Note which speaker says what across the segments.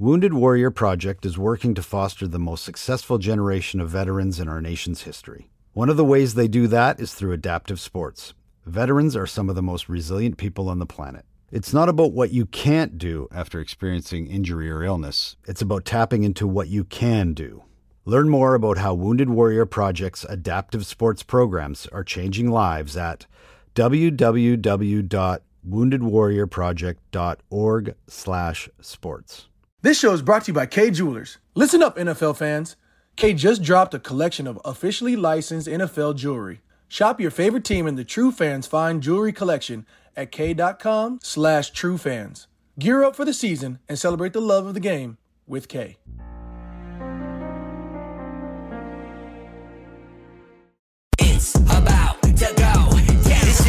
Speaker 1: Wounded Warrior Project is working to foster the most successful generation of veterans in our nation's history. One of the ways they do that is through adaptive sports. Veterans are some of the most resilient people on the planet. It's not about what you can't do after experiencing injury or illness, it's about tapping into what you can do. Learn more about how Wounded Warrior Project's adaptive sports programs are changing lives at www.woundedwarriorproject.org/sports.
Speaker 2: This show is brought to you by Kay Jewelers. Listen up, NFL fans. Kay just dropped a collection of officially licensed NFL jewelry. Shop your favorite team in the True Fans Fine Jewelry Collection at kay.com slash True Fans. Gear up for the season and celebrate the love of the game with Kay.
Speaker 3: It's.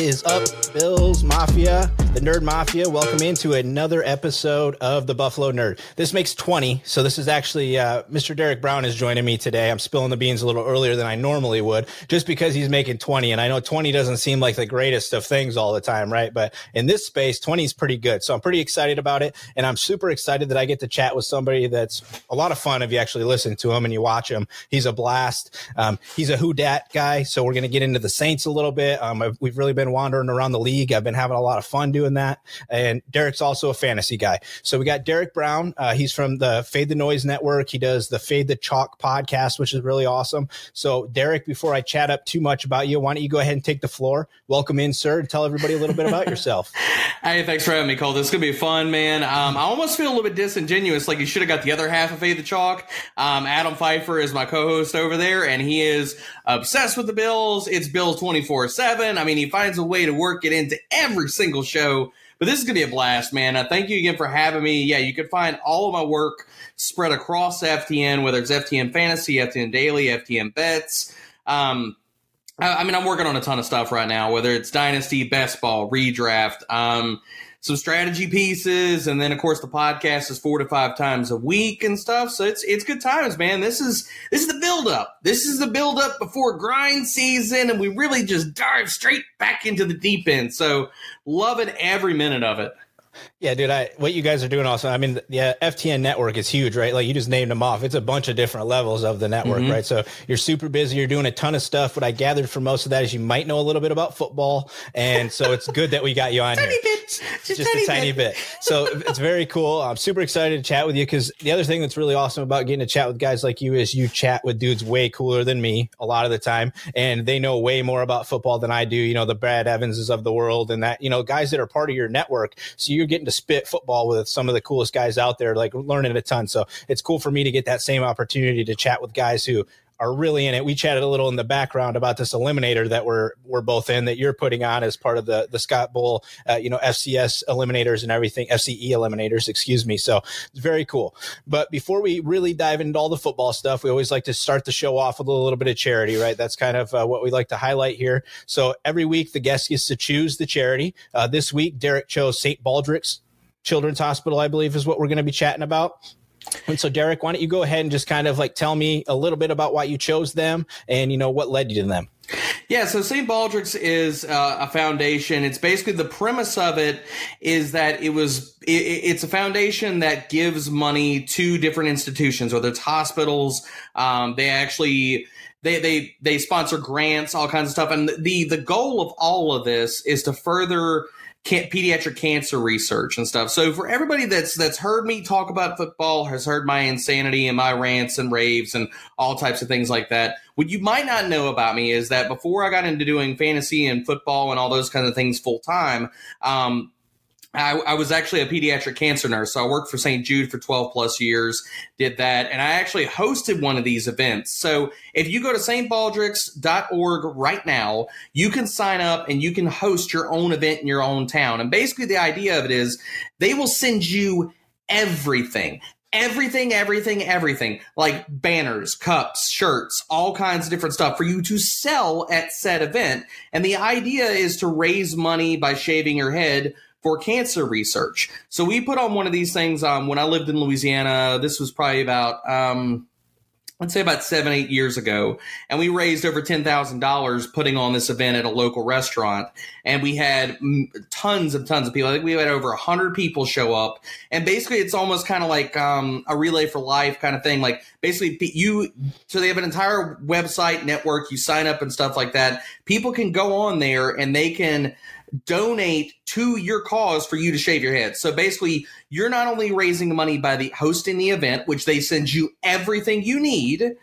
Speaker 4: is up, Bills Mafia, the Nerd Mafia? Welcome into another episode of the Buffalo Nerd. This makes 20, so this is actually uh, Mr. Derek Brown is joining me today. I'm spilling the beans a little earlier than I normally would, just because he's making 20. And I know 20 doesn't seem like the greatest of things all the time, right? But in this space, 20 is pretty good. So I'm pretty excited about it. And I'm super excited that I get to chat with somebody that's a lot of fun if you actually listen to him and you watch him. He's a blast. Um, he's a Who Dat guy. So we're going to get into the Saints a little bit. Um, we've really been wandering around the league. I've been having a lot of fun doing that. And Derek's also a fantasy guy. So we got Derek Brown. Uh, he's from the Fade the Noise Network. He does the Fade the Chalk podcast, which is really awesome. So, Derek, before I chat up too much about you, why don't you go ahead and take the floor? Welcome in, sir, and tell everybody a little bit about yourself.
Speaker 5: Hey, thanks for having me, Cole. This is gonna be fun, man. Um, I almost feel a little bit disingenuous, like you should have got the other half of Fade the Chalk. Um, Adam Pfeifer is my co-host over there, and he is obsessed with the Bills. It's Bills twenty four seven. I mean, he finds a way to work it into every single show. But this is gonna be a blast, man. Uh, thank you again for having me. Yeah, you can find all of my work spread across FTN, whether it's FTN Fantasy, FTN Daily, FTN Bets. Um, I I mean, I'm working on a ton of stuff right now, whether it's Dynasty, Best Ball, Redraft, um, some strategy pieces, and then of course the podcast is four to five times a week and stuff. So it's it's good times, man. This is this is the build up. This is the build up before grind season, and we really just dive straight back into the deep end. So loving every minute of it.
Speaker 4: Yeah, dude, I what you guys are doing also. I mean, the, the FTN network is huge, right? Like you just named them off. It's a bunch of different levels of the network,
Speaker 5: Mhm.
Speaker 4: right? So you're super busy. You're doing a ton of stuff. What I gathered from most of that is you might know a little bit about football, and so it's good that we got you on here.
Speaker 5: bit,
Speaker 4: Just, a tiny bit. So it's very cool. I'm super excited to chat with you because the other thing that's really awesome about getting to chat with guys like you is you chat with dudes way cooler than me a lot of the time, and they know way more about football than I do. You know, the Brad Evanses of the world, and that you know guys that are part of your network. So you're getting to spit football with some of the coolest guys out there, like learning a ton. So it's cool for me to get that same opportunity to chat with guys who are really in it. We chatted a little in the background about this eliminator that we're we're both in that you're putting on as part of the the Scott Bowl, uh, you know, FCS eliminators and everything, FCE eliminators, excuse me. So it's very cool. But before we really dive into all the football stuff, we always like to start the show off with a little bit of charity, right? That's kind of uh, what we like to highlight here. So every week the guest gets to choose the charity. Uh, this week Derek chose St. Baldrick's Children's Hospital, I believe, is what we're going to be chatting about. And so, Derek, why don't you go ahead and just kind of like tell me a little bit about why you chose them and, you know, what led you to them?
Speaker 5: Yeah, so St. Baldrick's is uh, a foundation. It's basically the premise of it is that it was it, it's a foundation that gives money to different institutions, whether it's hospitals. Um, they actually they they they sponsor grants, all kinds of stuff, and the the goal of all of this is to further pediatric cancer research and stuff. So for everybody that's that's heard me talk about football, has heard my insanity and my rants and raves and all types of things like that. What you might not know about me is that before I got into doing fantasy and football and all those kinds of things full time, um, I, I, was actually a pediatric cancer nurse. So I worked for St. Jude for 12 plus years, did that, and I actually hosted one of these events. So if you go to stbaldricks.org right now, you can sign up and you can host your own event in your own town. And basically, the idea of it is they will send you everything. Everything, everything, everything like banners, cups, shirts, all kinds of different stuff for you to sell at said event. And the idea is to raise money by shaving your head for cancer research. So we put on one of these things um, when I lived in Louisiana. This was probably about, um, let's say about seven, eight years ago. And we raised over $10,000 putting on this event at a local restaurant. And we had tons and tons of people. I think we had over 100 people show up. And basically, it's almost kind of like um, a relay for life kind of thing. Like basically, you, so they have an entire website network. You sign up and stuff like that. People can go on there and they can, donate to your cause for you to shave your head. So basically, you're not only raising money by the hosting the event, which they send you everything you need.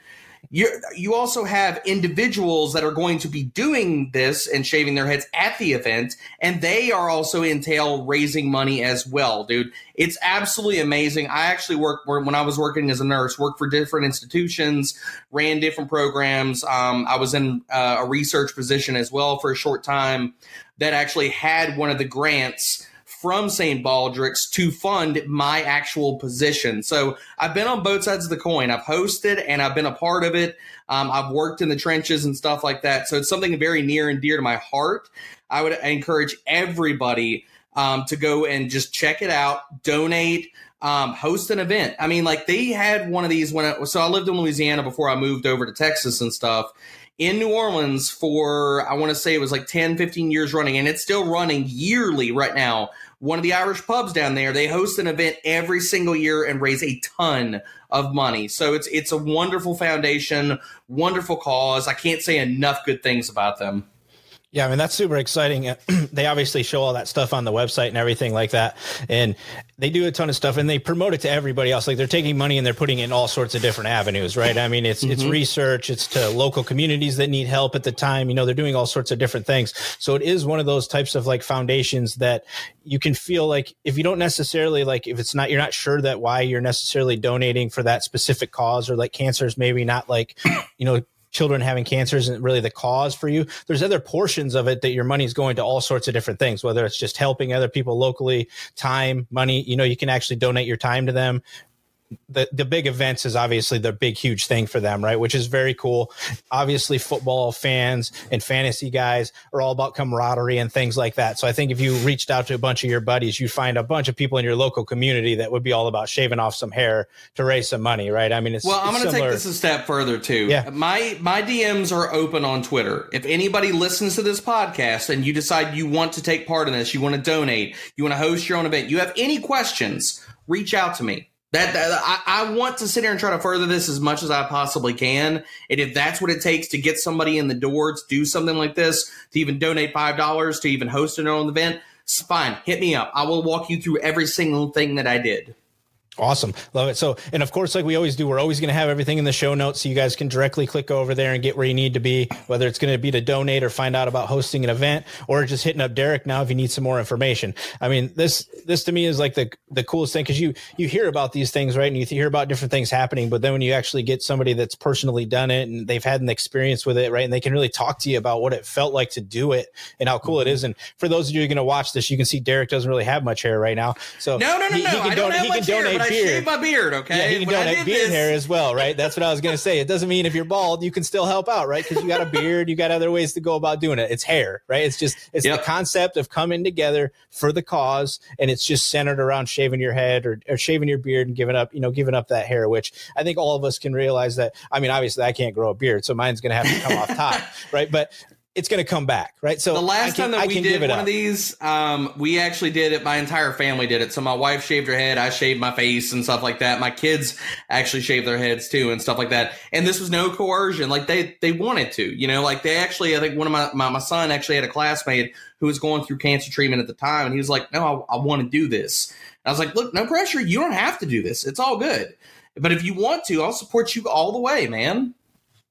Speaker 5: You you also have individuals that are going to be doing this and shaving their heads at the event, and they are also entail raising money as well, dude. It's absolutely amazing. I actually worked when I was working as a nurse, worked for different institutions, ran different programs. Um, I was in uh, a research position as well for a short time that actually had one of the grants from St. Baldrick's to fund my actual position. So I've been on both sides of the coin. I've hosted and I've been a part of it. Um, I've worked in the trenches and stuff like that. So it's something very near and dear to my heart. I would encourage everybody um, to go and just check it out, donate. Um, host an event. I mean, like they had one of these when I, so I lived in Louisiana before I moved over to Texas and stuff in New Orleans for, I want to say it was like 10, 15 years running, and it's still running yearly right now. One of the Irish pubs down there, they host an event every single year and raise a ton of money. So it's it's a wonderful foundation, wonderful cause. I can't say enough good things about them.
Speaker 4: Yeah, I mean that's super exciting. they obviously show all that stuff on the website and everything like that, and they do a ton of stuff and they promote it to everybody else. Like they're taking money and they're putting it in all sorts of different avenues, right? I mean, it's mm-hmm. it's research, it's to local communities that need help at the time. You know, they're doing all sorts of different things. So it is one of those types of like foundations that you can feel like if you don't necessarily like if it's not you're not sure that why you're necessarily donating for that specific cause or like cancer is maybe not like you know children having cancer isn't really the cause for you. There's other portions of it that your money is going to all sorts of different things, whether it's just helping other people locally, time, money. You know, you can actually donate your time to them, the the big events is obviously the big huge thing for them, right? Which is very cool. Obviously, football fans and fantasy guys are all about camaraderie and things like that. So I think if you reached out to a bunch of your buddies, you'd find a bunch of people in your local community that would be all about shaving off some hair to raise some money, right? I mean, it's
Speaker 5: well. I'm
Speaker 4: going to
Speaker 5: take this a step further too.
Speaker 4: Yeah.
Speaker 5: My my DMs are open on Twitter. If anybody listens to this podcast and you decide you want to take part in this, you want to donate, you want to host your own event, you have any questions, reach out to me that, that I, I, want to sit here and try to further this as much as I possibly can. And if that's what it takes to get somebody in the door to do something like this, to even donate five dollars, to even host an own event, it's fine. Hit me up. I will walk you through every single thing that I did.
Speaker 4: Awesome. Love it. So, and of course, like we always do, we're always going to have everything in the show notes so you guys can directly click over there and get where you need to be, whether it's going to be to donate or find out about hosting an event or just hitting up Derek now if you need some more information. I mean, this, this to me is like the, the coolest thing because you, you hear about these things, right? And you hear about different things happening, but then when you actually get somebody that's personally done it and they've had an experience with it, right? And they can really talk to you about what it felt like to do it and how cool mm-hmm. it is. And for those of you who are going to watch this, you can see Derek doesn't really have much hair right now. So
Speaker 5: no, no, no,
Speaker 4: he,
Speaker 5: no.
Speaker 4: He can,
Speaker 5: don-
Speaker 4: he can donate
Speaker 5: I
Speaker 4: beard,
Speaker 5: shaved my beard. Okay,
Speaker 4: yeah, you can
Speaker 5: When
Speaker 4: donate beard
Speaker 5: this-
Speaker 4: hair as well, right? That's what I was going to say. It doesn't mean if you're bald, you can still help out, right? Because you got a beard, you got other ways to go about doing it. It's hair, right? It's just it's
Speaker 5: Yep.
Speaker 4: the concept of coming together for the cause, and it's just centered around shaving your head or, or shaving your beard and giving up, you know, giving up that hair. Which I think all of us can realize that. I mean, obviously, I can't grow a beard, so mine's going to have to come off top, right? But it's going to come back, right? So
Speaker 5: the last
Speaker 4: can,
Speaker 5: time that we did one
Speaker 4: up.
Speaker 5: of these, um, we actually did it. My entire family did it. So my wife shaved her head, I shaved my face and stuff like that. My kids actually shaved their heads too and stuff like that. And this was no coercion. Like they they wanted to, you know, like they actually. I think one of my my, my son actually had a classmate who was going through cancer treatment at the time, and he was like, "No, I, I want to do this." And I was like, "Look, no pressure. You don't have to do this. It's all good." But if you want to, I'll support you all the way, man.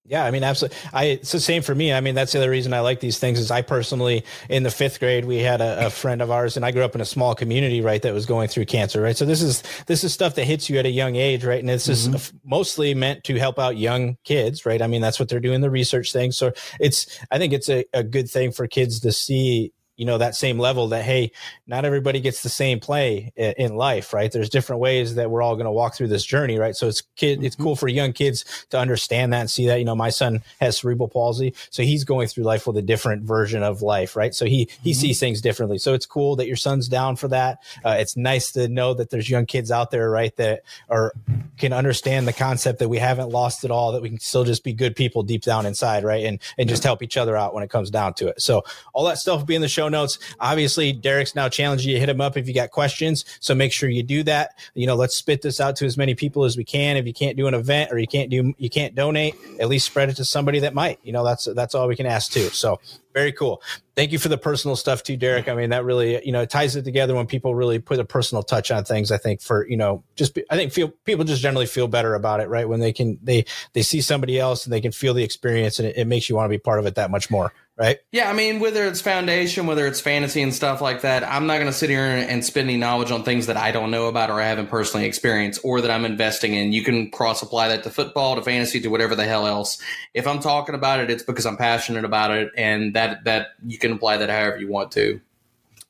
Speaker 4: Yeah, I mean, absolutely. I it's the same for me. I mean, that's the other reason I like these things. Is I personally, in the fifth grade, we had a, a friend of ours, and I grew up in a small community, right, that was going through cancer, right. So this is this is stuff that hits you at a young age, right, and this is mm-hmm. f- mostly meant to help out young kids, right. I mean, that's what they're doing the research thing. So it's I think it's a, a good thing for kids to see you know that same level that hey not everybody gets the same play in life right? There's different ways that we're all going to walk through this journey right? So it's kid it's cool for young kids to understand that and see that you know my son has cerebral palsy so he's going through life with a different version of life right? So he he sees things differently. So it's cool that your son's down for that. Uh, it's nice to know that there's young kids out there right that are can understand the concept that we haven't lost it all that we can still just be good people deep down inside right? And and just help each other out when it comes down to it. So all that stuff will be in the show notes. Obviously derek's now challenging you to hit him up if you got questions. So make sure you do that. You know let's spit this out to as many people as we can. If you can't do an event or you can't do you can't donate at least spread it to somebody that might. You know that's that's all we can ask too. So very cool. Thank you for the personal stuff too derek. I mean that really you know it ties it together when people really put a personal touch on things i think for you know just i think feel people just generally feel better about it right? When they can they they see somebody else and they can feel the experience and it, it makes you want to be part of it that much more right
Speaker 5: Yeah, I mean, whether it's foundation, whether it's fantasy and stuff like that, I'm not going to sit here and spend any knowledge on things that I don't know about or I haven't personally experienced or that I'm investing in. You can cross apply that to football, to fantasy, to whatever the hell else. If I'm talking about it, it's because I'm passionate about it, and that that you can apply that however you want to.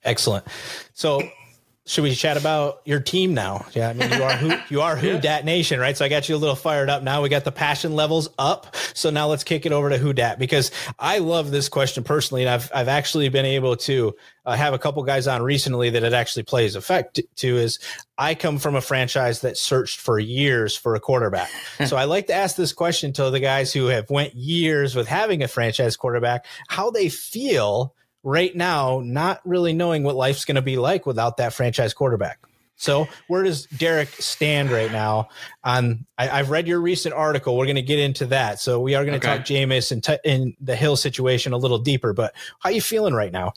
Speaker 4: Excellent. So should we chat about your team now? Yeah, I mean you are who you are who dat nation, right? So I got you a little fired up now. We got the passion levels up. So now let's kick it over to who dat because I love this question personally, and I've I've actually been able to uh, have a couple guys on recently that it actually plays effect to. Is I come from a franchise that searched for years for a quarterback, so I like to ask this question to the guys who have went years with having a franchise quarterback, how they feel right now, not really knowing what life's going to be like without that franchise quarterback. So, where does Derek stand right now? On I, I've read your recent article. We're going to get into that. So, we are going to
Speaker 5: Okay.
Speaker 4: talk Jameis and t- and the Hill situation a little deeper. But how are you feeling right now?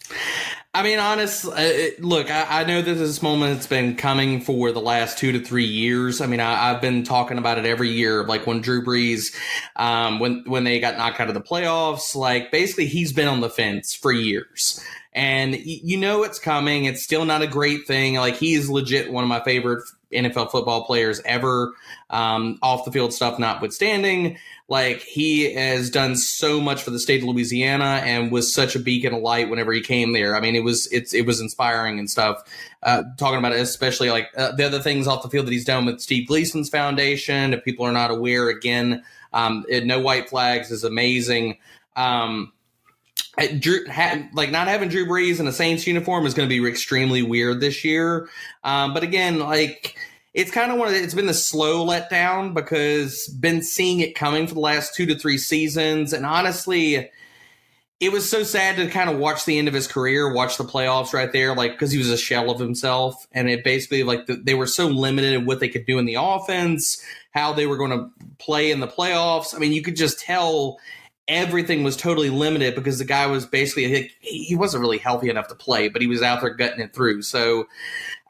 Speaker 5: I mean, honest, uh, look, I, I know that this moment has been coming for the last two to three years. I mean, I, I've been talking about it every year. Like when Drew Brees, um, when when they got knocked out of the playoffs, like basically he's been on the fence for years, and you know it's coming. It's still not a great thing. Like he is legit one of my favorite NFL football players ever. Um, off the field stuff notwithstanding, like he has done so much for the state of Louisiana and was such a beacon of light whenever he came there. I mean, it was it's it was inspiring and stuff. Uh, talking about it, especially like uh, the other things off the field that he's done with Steve Gleason's foundation. If people are not aware, again, um, it, no white flags is amazing. Um, Drew, ha, like not having Drew Brees in a Saints uniform is going to be extremely weird this year. Um, but again, like it's kind of one of the, it's been the slow letdown because been seeing it coming for the last two to three seasons, and honestly, it was so sad to kind of watch the end of his career, watch the playoffs right there, like because he was a shell of himself, and it basically like the, they were so limited in what they could do in the offense, how they were going to play in the playoffs. I mean, you could just tell everything was totally limited because the guy was basically he, he wasn't really healthy enough to play, but he was out there gutting it through. So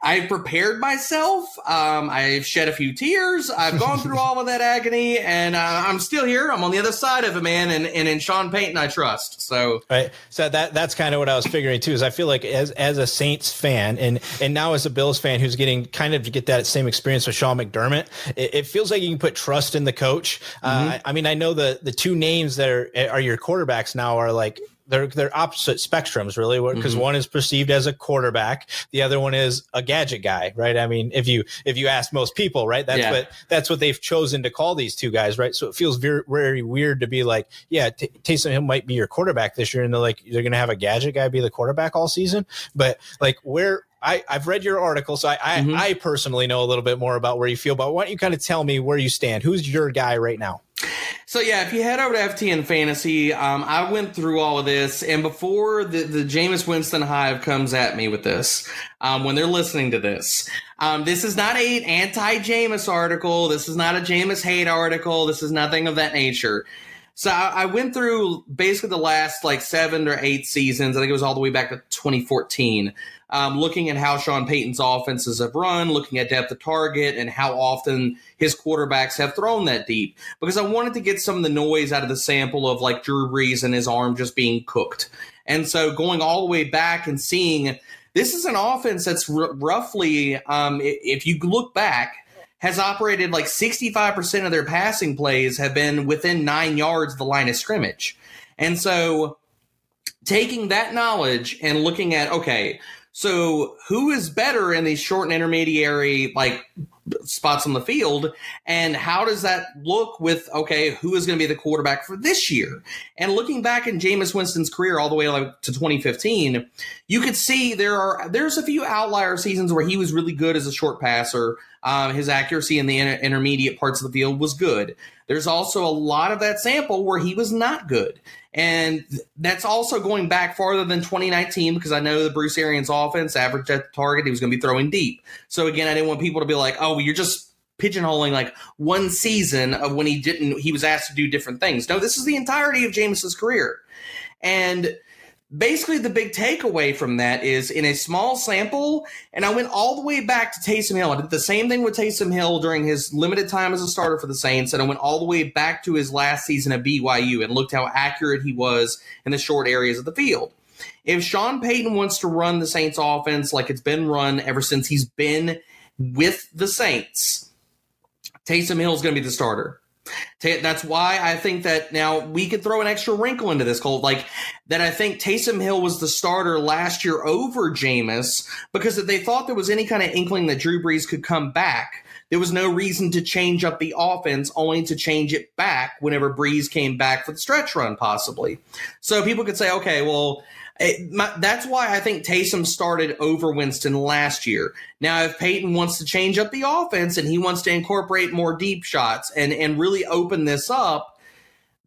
Speaker 5: I prepared myself. Um, I've shed a few tears. I've gone through all of that agony, and uh, I'm still here. I'm on the other side of it, man. And, and in Sean Payton, I trust. So
Speaker 4: Right. So that that's kind of what I was figuring too. Is I feel like as as a Saints fan and and now as a Bills fan who's getting kind of to get that same experience with Sean McDermott, it, it feels like you can put trust in the coach. Uh, I, I mean, I know the the two names that are are your quarterbacks now are like they're they're opposite spectrums really because mm-hmm. one is perceived as a quarterback the other one is a gadget guy right i mean if you if you ask most people right that's yeah. what that's what they've chosen to call these two guys right so it feels very very weird to be like yeah T- Taysom Hill might be your quarterback this year and they're like they're gonna have a gadget guy be the quarterback all season but like where I, I've read your article, so I, I, mm-hmm. I personally know a little bit more about where you feel. But why don't you kind of tell me where you stand? Who's your guy right now?
Speaker 5: So yeah, if you head over to FTN Fantasy, um, I went through all of this, and before the the Jameis Winston hive comes at me with this, um, when they're listening to this, um, this is not a anti Jameis article. This is not a Jameis hate article. This is nothing of that nature. So I, I went through basically the last like seven or eight seasons. I think it was all the way back to 2014 um, looking at how Sean Payton's offenses have run, looking at depth of target, and how often his quarterbacks have thrown that deep. Because I wanted to get some of the noise out of the sample of like Drew Brees and his arm just being cooked. And so going all the way back and seeing this is an offense that's r- roughly, um, if you look back, has operated like 65% of their passing plays have been within nine yards of the line of scrimmage. And so taking that knowledge and looking at, okay, so who is better in these short and intermediary like spots on the field? And how does that look with okay who is going to be the quarterback for this year? And looking back in Jameis Winston's career all the way like to 2015 you could see there are there's a few outlier seasons where he was really good as a short passer. Um, his accuracy in the inter- intermediate parts of the field was good. There's also a lot of that sample where he was not good and that's also going back farther than 2019 because I know the Bruce Arians offense averaged at the target. He was going to be throwing deep. So again, I didn't want people to be like, oh, you're just pigeonholing like one season of when he didn't, he was asked to do different things. No, this is the entirety of Jameis's career. And basically the big takeaway from that is in a small sample, and I went all the way back to Taysom Hill. I did the same thing with Taysom Hill during his limited time as a starter for the Saints, and I went all the way back to his last season at BYU and looked how accurate he was in the short areas of the field. If Sean Payton wants to run the Saints offense like it's been run ever since he's been with the Saints, Taysom Hill is going to be the starter. That's why I think that now we could throw an extra wrinkle into this, Colt. Like that, I think Taysom Hill was the starter last year over Jameis because if they thought there was any kind of inkling that Drew Brees could come back, there was no reason to change up the offense, only to change it back whenever Brees came back for the stretch run, possibly. So people could say, okay, well, my, that's why I think Taysom started over Winston last year. Now, if Payton wants to change up the offense and he wants to incorporate more deep shots and, and really open this up,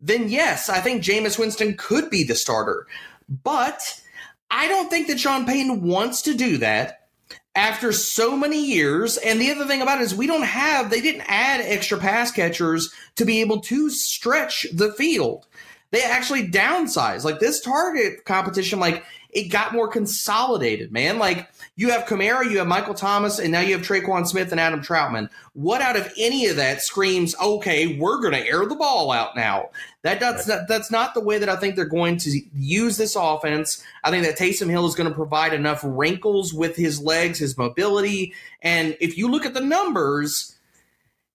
Speaker 5: then yes, I think Jameis Winston could be the starter. But I don't think that Sean Payton wants to do that after so many years. And the other thing about it is we don't have, they didn't add extra pass catchers to be able to stretch the field they actually downsized. Like this target competition, like it got more consolidated, man. Like you have Kamara, you have Michael Thomas, and now you have Tre'Quan Smith and Adam Trautman. What out of any of that screams, okay, we're going to air the ball out now? That that's right. that's not the way that I think they're going to use this offense. I think that Taysom Hill is going to provide enough wrinkles with his legs, his mobility, and if you look at the numbers,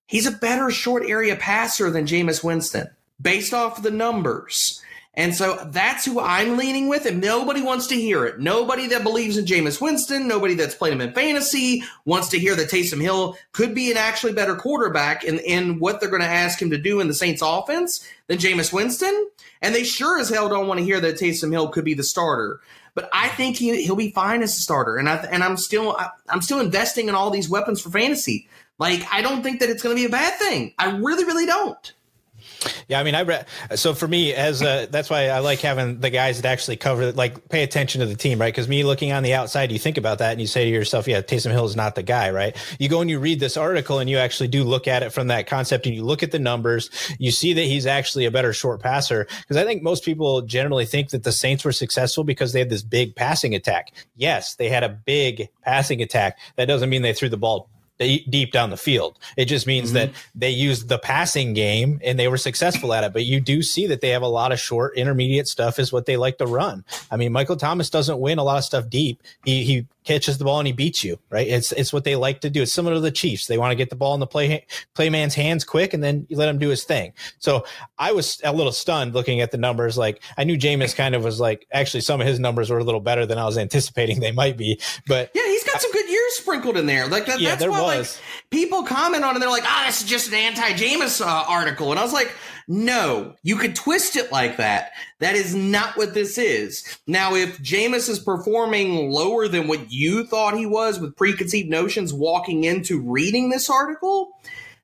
Speaker 5: he's a better short area passer than Jameis Winston based off the numbers. And so that's who I'm leaning with, and nobody wants to hear it. Nobody that believes in Jameis Winston, nobody that's played him in fantasy wants to hear that Taysom Hill could be an actually better quarterback in, in what they're going to ask him to do in the Saints offense than Jameis Winston. And they sure as hell don't want to hear that Taysom Hill could be the starter. But I think he, he'll be fine as a starter, and I and I'm still I, I'm still investing in all these weapons for fantasy. Like I don't think that it's going to be a bad thing. I really, really don't.
Speaker 4: Yeah, I mean, I read. So for me, as a, that's why I like having the guys that actually cover, like, pay attention to the team, right? Because me looking on the outside, you think about that and you say to yourself, "Yeah, Taysom Hill is not the guy," right? You go and you read this article and you actually do look at it from that concept and you look at the numbers. You see that he's actually a better short passer because I think most people generally think that the Saints were successful because they had this big passing attack. Yes, they had a big passing attack. That doesn't mean they threw the ball deep down the field. It just means mm-hmm. that they used the passing game and they were successful at it. But you do see that they have a lot of short, intermediate stuff is what they like to run. I mean, Michael Thomas doesn't win a lot of stuff deep. He he catches the ball and he beats you, right? It's it's what they like to do. It's similar to the Chiefs. They want to get the ball in the play play man's hands quick, and then you let him do his thing. So I was a little stunned looking at the numbers. Like I knew Jameis kind of was like actually some of his numbers were a little better than I was anticipating they might be. But
Speaker 5: yeah, he's got some good years sprinkled in there. Like that,
Speaker 4: Yeah,
Speaker 5: that's
Speaker 4: there
Speaker 5: why like
Speaker 4: was.
Speaker 5: people comment on it. They're like, "Ah, this is just an anti-Jameis uh, article," and I was like, "No, you could twist it like that. That is not what this is." Now, if Jameis is performing lower than what you thought he was with preconceived notions walking into reading this article,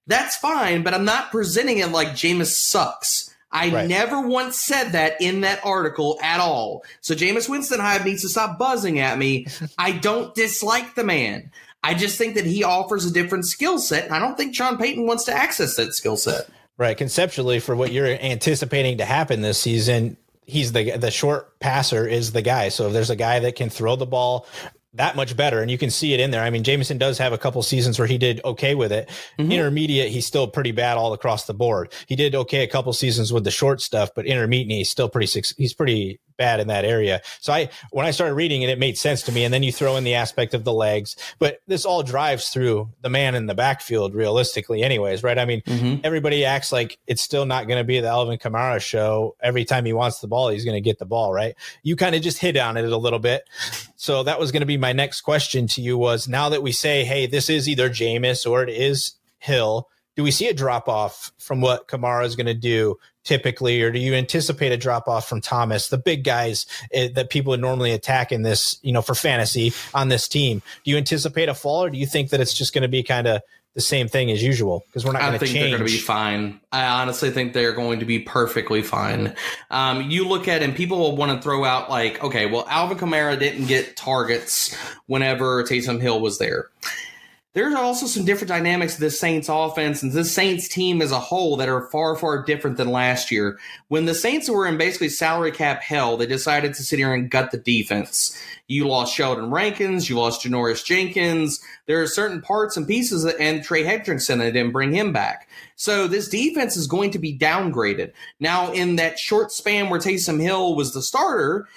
Speaker 5: that's fine. But I'm not presenting it like Jameis sucks. I
Speaker 4: Right.
Speaker 5: never once said that in that article at all. So Jameis Winston Hive needs to stop buzzing at me. I don't dislike the man. I just think that he offers a different skill set, and I don't think Sean Payton wants to access that skill set.
Speaker 4: Right. Conceptually, for what you're anticipating to happen this season, he's the the short passer is the guy. So if there's a guy that can throw the ball that much better, and you can see it in there. I mean, Jameson does have a couple seasons where he did okay with it. Mm-hmm. Intermediate, he's still pretty bad all across the board. He did okay a couple seasons with the short stuff, but intermediate, he's still pretty he's pretty bad in that area. So I when I started reading it, it made sense to me. And then you throw in the aspect of the legs, but this all drives through the man in the backfield realistically, anyways, right? I mean, mm-hmm. everybody acts like it's still not going to be the Alvin Kamara show. Every time he wants the ball, he's going to get the ball, right? You kind of just hit on it a little bit. So that was going to be my next question to you was now that we say, hey, this is either Jameis or it is Hill, do we see a drop off from what Kamara is going to do typically, or do you anticipate a drop off from Thomas, the big guys eh, that people would normally attack in this, you know, for fantasy on this team? Do you anticipate a fall, or do you think that it's just going to be kind of the same thing as usual? Because we're not going to
Speaker 5: think
Speaker 4: change.
Speaker 5: they're going to be fine. I honestly think they're going to be perfectly fine. Um, you look at and people will want to throw out like, okay, well, Alvin Kamara didn't get targets whenever Taysom Hill was there. There's also some different dynamics of this Saints offense and this Saints team as a whole that are far, far different than last year. When the Saints were in basically salary cap hell, they decided to sit here and gut the defense. You lost Sheldon Rankins, you lost Janoris Jenkins. There are certain parts and pieces, that, and Trey Hendrickson, they didn't bring him back. So this defense is going to be downgraded. Now, in that short span where Taysom Hill was the starter,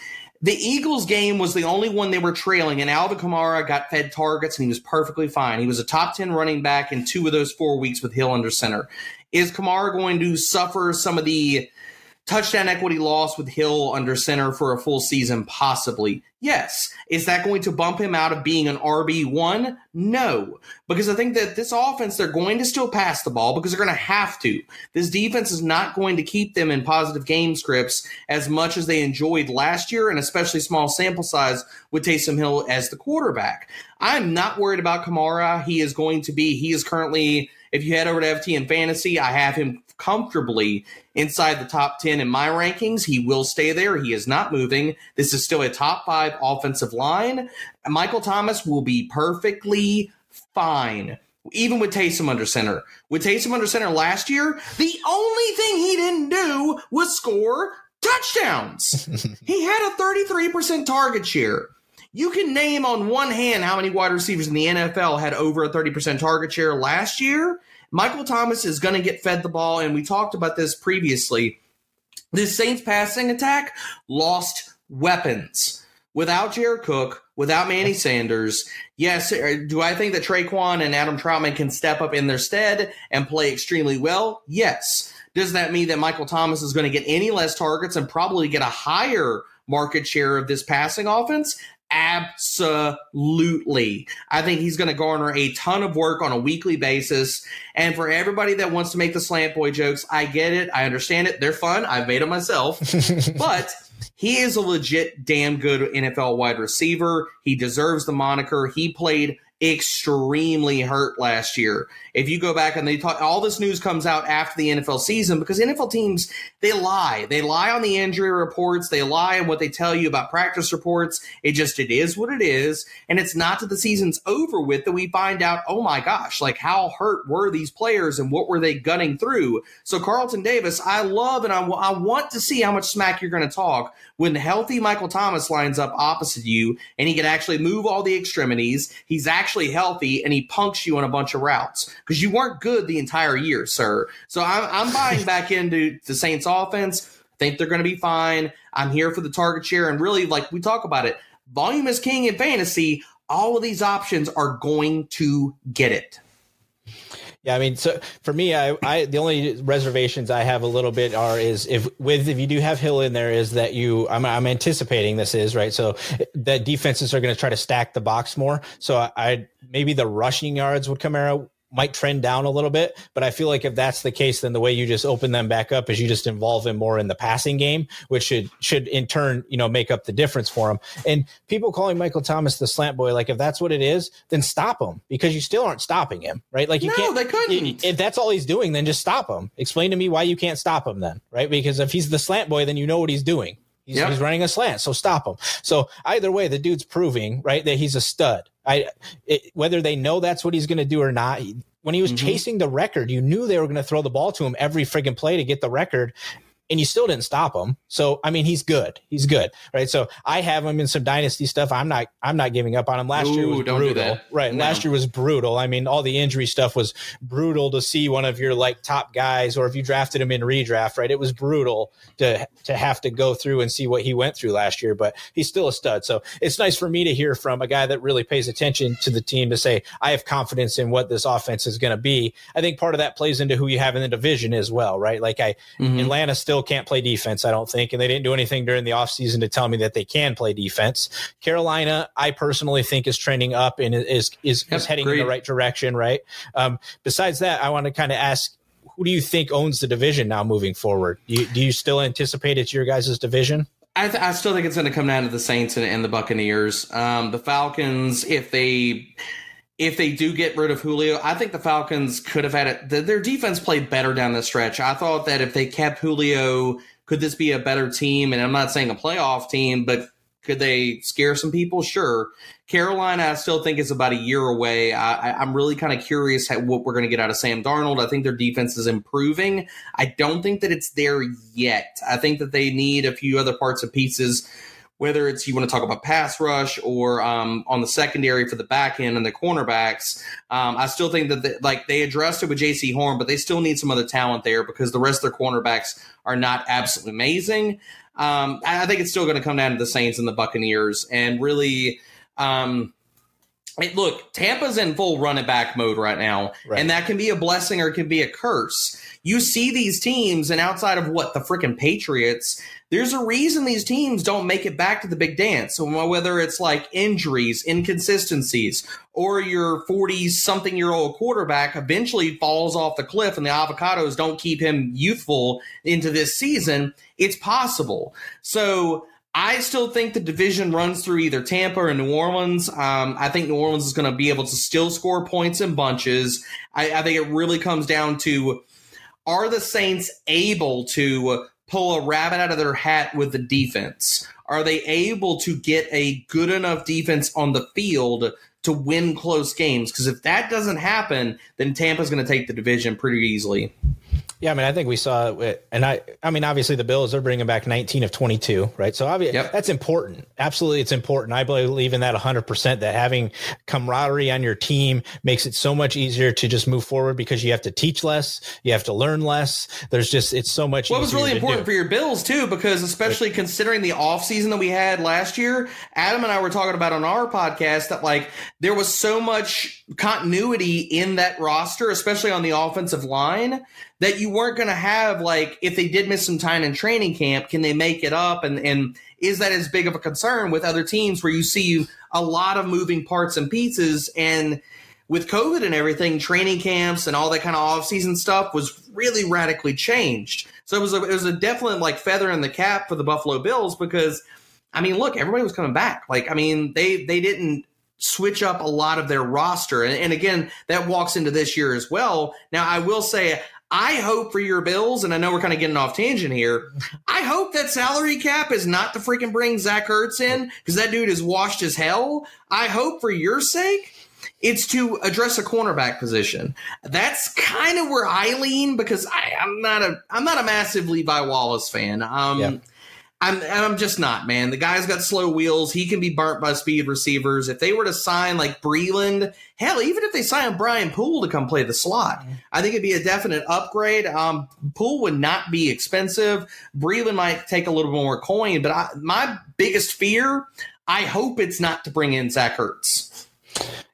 Speaker 5: the Eagles game was the only one they were trailing, and Alvin Kamara got fed targets, and he was perfectly fine. He was a top 10 running back in two of those four weeks with Hill under center. Is Kamara going to suffer some of the touchdown equity loss with Hill under center for a full season? Possibly. Yes. Is that going to bump him out of being an RB1? No. Because I think that this offense, they're going to still pass the ball because they're going to have to. This defense is not going to keep them in positive game scripts as much as they enjoyed last year, and especially small sample size with Taysom Hill as the quarterback. I'm not worried about Kamara. He is going to be, he is currently, if you head over to FTN Fantasy, I have him comfortably inside the top 10 in my rankings. He will stay there. He is not moving. This is still a top five offensive line. Michael Thomas will be perfectly fine. Even with Taysom under center. With Taysom under center last year, the only thing he didn't do was score touchdowns. he had a 33% target share. You can name on one hand how many wide receivers in the NFL had over a 30% target share last year. Michael Thomas is going to get fed the ball, and we talked about this previously. This Saints passing attack lost weapons. Without Jared Cook, without Manny Sanders, yes, uh, do I think that Tre'Quan and Adam Trautman can step up in their stead and play extremely well? Yes. Does that mean that Michael Thomas is going to get any less targets and probably get a higher market share of this passing offense? Absolutely. I think he's going to garner a ton of work on a weekly basis. And for everybody that wants to make the slant boy jokes, I get it. I understand it. They're fun. I've made them myself. but he is a legit damn good NFL wide receiver. He deserves the moniker. He played extremely hurt last year. If you go back and they talk, all this news comes out after the NFL season because NFL teams they lie. They lie on the injury reports. They lie on what they tell you about practice reports. It just it is what it is, and it's not that the season's over with that we find out. Oh my gosh, like how hurt were these players and what were they gunning through? So Carlton Davis, I love and I, want to see how much smack you're going to talk when healthy Michael Thomas lines up opposite you and he can actually move all the extremities. He's actually healthy and he punks you on a bunch of routes because you weren't good the entire year, sir. So I'm, I'm buying back into the Saints offense. I think they're going to be fine. I'm here for the target share and really, like we talk about it, volume is king in fantasy. all of these options are going to get it.
Speaker 4: Yeah, I mean, so for me, I, I the only reservations I have a little bit are is if with if you do have Hill in there is that you I'm I'm anticipating this is right, so that defenses are going to try to stack the box more. So I, I maybe the rushing yards would come out might trend down a little bit. But I feel like if that's the case, then the way you just open them back up is you just involve him more in the passing game, which should should in turn you know make up the difference for him. And people calling Michael Thomas the slant boy, like if that's what it is, then stop him because you still aren't stopping him, right? Like you
Speaker 5: no,
Speaker 4: can't.
Speaker 5: They couldn't.
Speaker 4: If that's all he's doing, then just stop him. Explain to me why you can't stop him then, right? Because if he's the slant boy, then you know what he's doing. He's, yep. he's running a slant, so stop him. So either way, the dude's proving right that he's a stud. I it, whether they know that's what he's going to do or not, when he was mm-hmm. chasing the record, you knew they were going to throw the ball to him every friggin' play to get the record and you still didn't stop him. So I mean, he's good. He's good, right? So I have him in some dynasty stuff. I'm not. I'm not giving up on him. Last Ooh, year was brutal, right? No. Last year was brutal. I mean, all the injury stuff was brutal to see one of your like top guys, or if you drafted him in redraft, right? It was brutal to to have to go through and see what he went through last year. But he's still a stud. So it's nice for me to hear from a guy that really pays attention to the team to say I have confidence in what this offense is going to be. I think part of that plays into who you have in the division as well, right? Like I mm-hmm. Atlanta still still can't play defense, I don't think. And they didn't do anything during the offseason to tell me that they can play defense. Carolina, I personally think is trending up and is is, yep, is heading great. in the right direction, right? Um, besides that, I want to kind of ask who do you think owns the division now moving forward? Do you, do you still anticipate it's your guys' division?
Speaker 5: I, th- I, still think it's going to come down to the Saints and, and the Buccaneers. Um, the Falcons, if they if they do get rid of Julio, I think the Falcons could have had it. Their defense played better down the stretch. I thought that if they kept Julio, could this be a better team? And I'm not saying a playoff team, but could they scare some people? Sure. Carolina, I still think is about a year away. I, am really kind of curious what we're going to get out of Sam Darnold. I think their defense is improving. I don't think that it's there yet. I think that they need a few other parts and pieces whether it's you want to talk about pass rush or um, on the secondary for the back end and the cornerbacks. Um, I still think that the, like they addressed it with Jaycee Horn, but they still need some other talent there because the rest of their cornerbacks are not absolutely amazing. Um, I think it's still going to come down to the Saints and the Buccaneers, and really. Um, look, Tampa's in full run it back mode right now, right. and that can be a blessing or it can be a curse. You see these teams, and outside of what the freaking Patriots, there's a reason these teams don't make it back to the big dance. So whether it's like injuries, inconsistencies, or your 40 something year old quarterback eventually falls off the cliff and the avocados don't keep him youthful into this season, it's possible. So I still think the division runs through either Tampa or New Orleans. Um, I think New Orleans is going to be able to still score points in bunches. I, I think it really comes down to are the Saints able to pull a rabbit out of their hat with the defense? Are they able to get a good enough defense on the field to win close games? Because if that doesn't happen, then Tampa's going to take the division pretty easily.
Speaker 4: Yeah, I mean, I think we saw it, and I, I mean, obviously the Bills they're bringing back 19 of 22, right? So obviously yep. that's important. Absolutely, it's important. I believe in that 100. percent That having camaraderie on your team makes it so much easier to just move forward because you have to teach less, you have to learn less. There's just it's so much.
Speaker 5: What was really important do. for your Bills too, because especially considering the off season that we had last year, Adam and I were talking about on our podcast that like there was so much continuity in that roster, especially on the offensive line that you weren't going to have like if they did miss some time in training camp can they make it up and and is that as big of a concern with other teams where you see a lot of moving parts and pieces and with covid and everything training camps and all that kind of off-season stuff was really radically changed so it was a, it was a definite like feather in the cap for the buffalo bills because i mean look everybody was coming back like i mean they they didn't switch up a lot of their roster. And, and, again, that walks into this year as well. Now, I will say, I hope for your Bills, and I know we're kind of getting off tangent here. I hope that salary cap is not to freaking bring Zach Ertz in because that dude is washed as hell. I hope for your sake it's to address a cornerback position. That's kind of where I lean because I, am not a I'm not a massive Levi Wallace fan. Um, yep. I'm I'm just not, man. The guy's got slow wheels. He can be burnt by speed receivers. If they were to sign like Breeland, hell, even if they sign Brian Poole to come play the slot. I think it'd be a definite upgrade. Um, Poole would not be expensive. Breeland might take a little bit more coin, but I, my biggest fear I hope it's not to bring in Zach Ertz.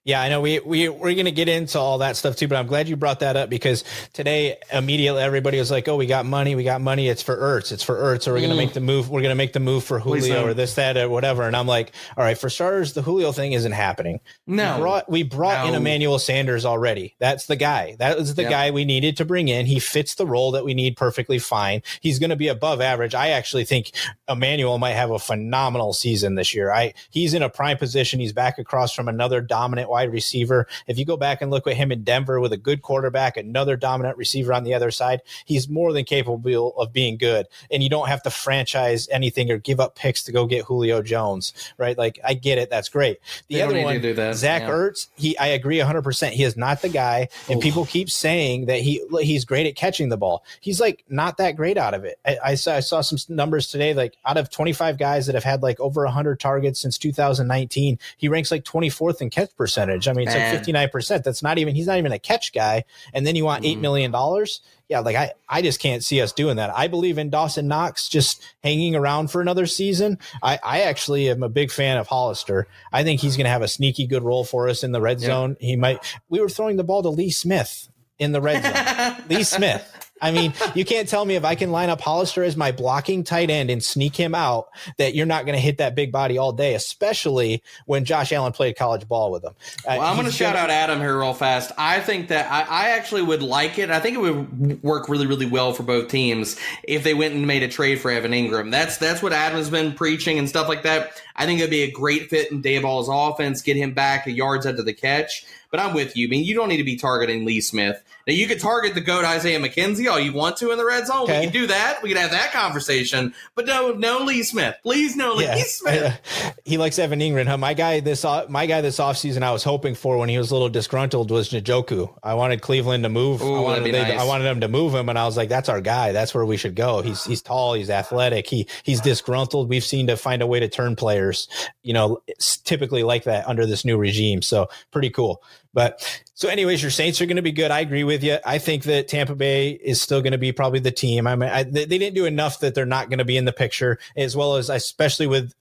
Speaker 4: Yeah, I know we we we're gonna get into all that stuff too, but I'm glad you brought that up because today immediately everybody was like, "Oh, we got money, we got money. It's for Ertz, it's for Ertz, or we're gonna mm. make the move. We're gonna make the move for Julio or this, that, or whatever." And I'm like, "All right, for starters, the Julio thing isn't happening.
Speaker 5: No,
Speaker 4: we brought, we brought in Emmanuel Sanders already. That's the guy. That was the
Speaker 5: Yep.
Speaker 4: guy we needed to bring in. He fits the role that we need perfectly fine. He's gonna be above average. I actually think Emmanuel might have a phenomenal season this year. I he's in a prime position. He's back across from another dominant wide receiver. If you go back and look at him in Denver with a good quarterback, another dominant receiver on the other side, he's more than capable of being good. And you don't have to franchise anything or give up picks to go get Julio Jones, right? Like I get it, that's great. The
Speaker 5: They
Speaker 4: other one,
Speaker 5: that,
Speaker 4: Zach
Speaker 5: yeah.
Speaker 4: Ertz, he I agree 100%. He is not the guy and people keep saying that he he's great at catching the ball. He's like not that great out of it. I, I saw I saw some numbers today like out of 25 guys that have had like over 100 targets since 2019, he ranks like 24th in catch percentage. I mean, it's
Speaker 5: Man.
Speaker 4: like 59%. That's not even he's not even a catch guy and then you want 8 mm-hmm. million dollars? Yeah, like I I just can't see us doing that. I believe in Dawson Knox just hanging around for another season. I I actually am a big fan of Hollister. I think he's going to have a sneaky good role for us in the red
Speaker 5: Yeah.
Speaker 4: zone. He might we were throwing the ball to Lee Smith in the red zone. Lee Smith. I mean, you can't tell me if I can line up Hollister as my blocking tight end and sneak him out that you're not going to hit that big body all day, especially when Josh Allen played college ball with him. Uh,
Speaker 5: Well, I'm going to shout out Adam here real fast. I think that I, I actually would like it. I think it would work really, really well for both teams if they went and made a trade for Evan Engram. That's that's what Adam's been preaching and stuff like that. I think it'd be a great fit in Daboll's offense, get him back a yards after the catch. But I'm with you. I mean, you don't need to be targeting Lee Smith. Now you could target the goat Isaiah McKenzie all you want to in the red zone.
Speaker 4: Okay.
Speaker 5: We can do that. We can have that conversation. But no, no Lee Smith. Please, no Lee
Speaker 4: Yeah.
Speaker 5: Smith.
Speaker 4: he likes Evan Engram. Huh? My guy this my guy this offseason I was hoping for when he was a little disgruntled was Njoku. I wanted Cleveland to move.
Speaker 5: Ooh,
Speaker 4: I wanted they-
Speaker 5: nice.
Speaker 4: I wanted them to move him, and I was like, that's our guy. That's where we should go. He's he's tall. He's athletic. He he's disgruntled. We've seen to find a way to turn players. You know, typically like that under this new regime. So pretty cool. But so, anyways, your Saints are going to be good. I agree with you. I think that Tampa Bay is still going to be probably the team. I mean, I, they, didn't do enough that they're not going to be in the picture, as well as especially with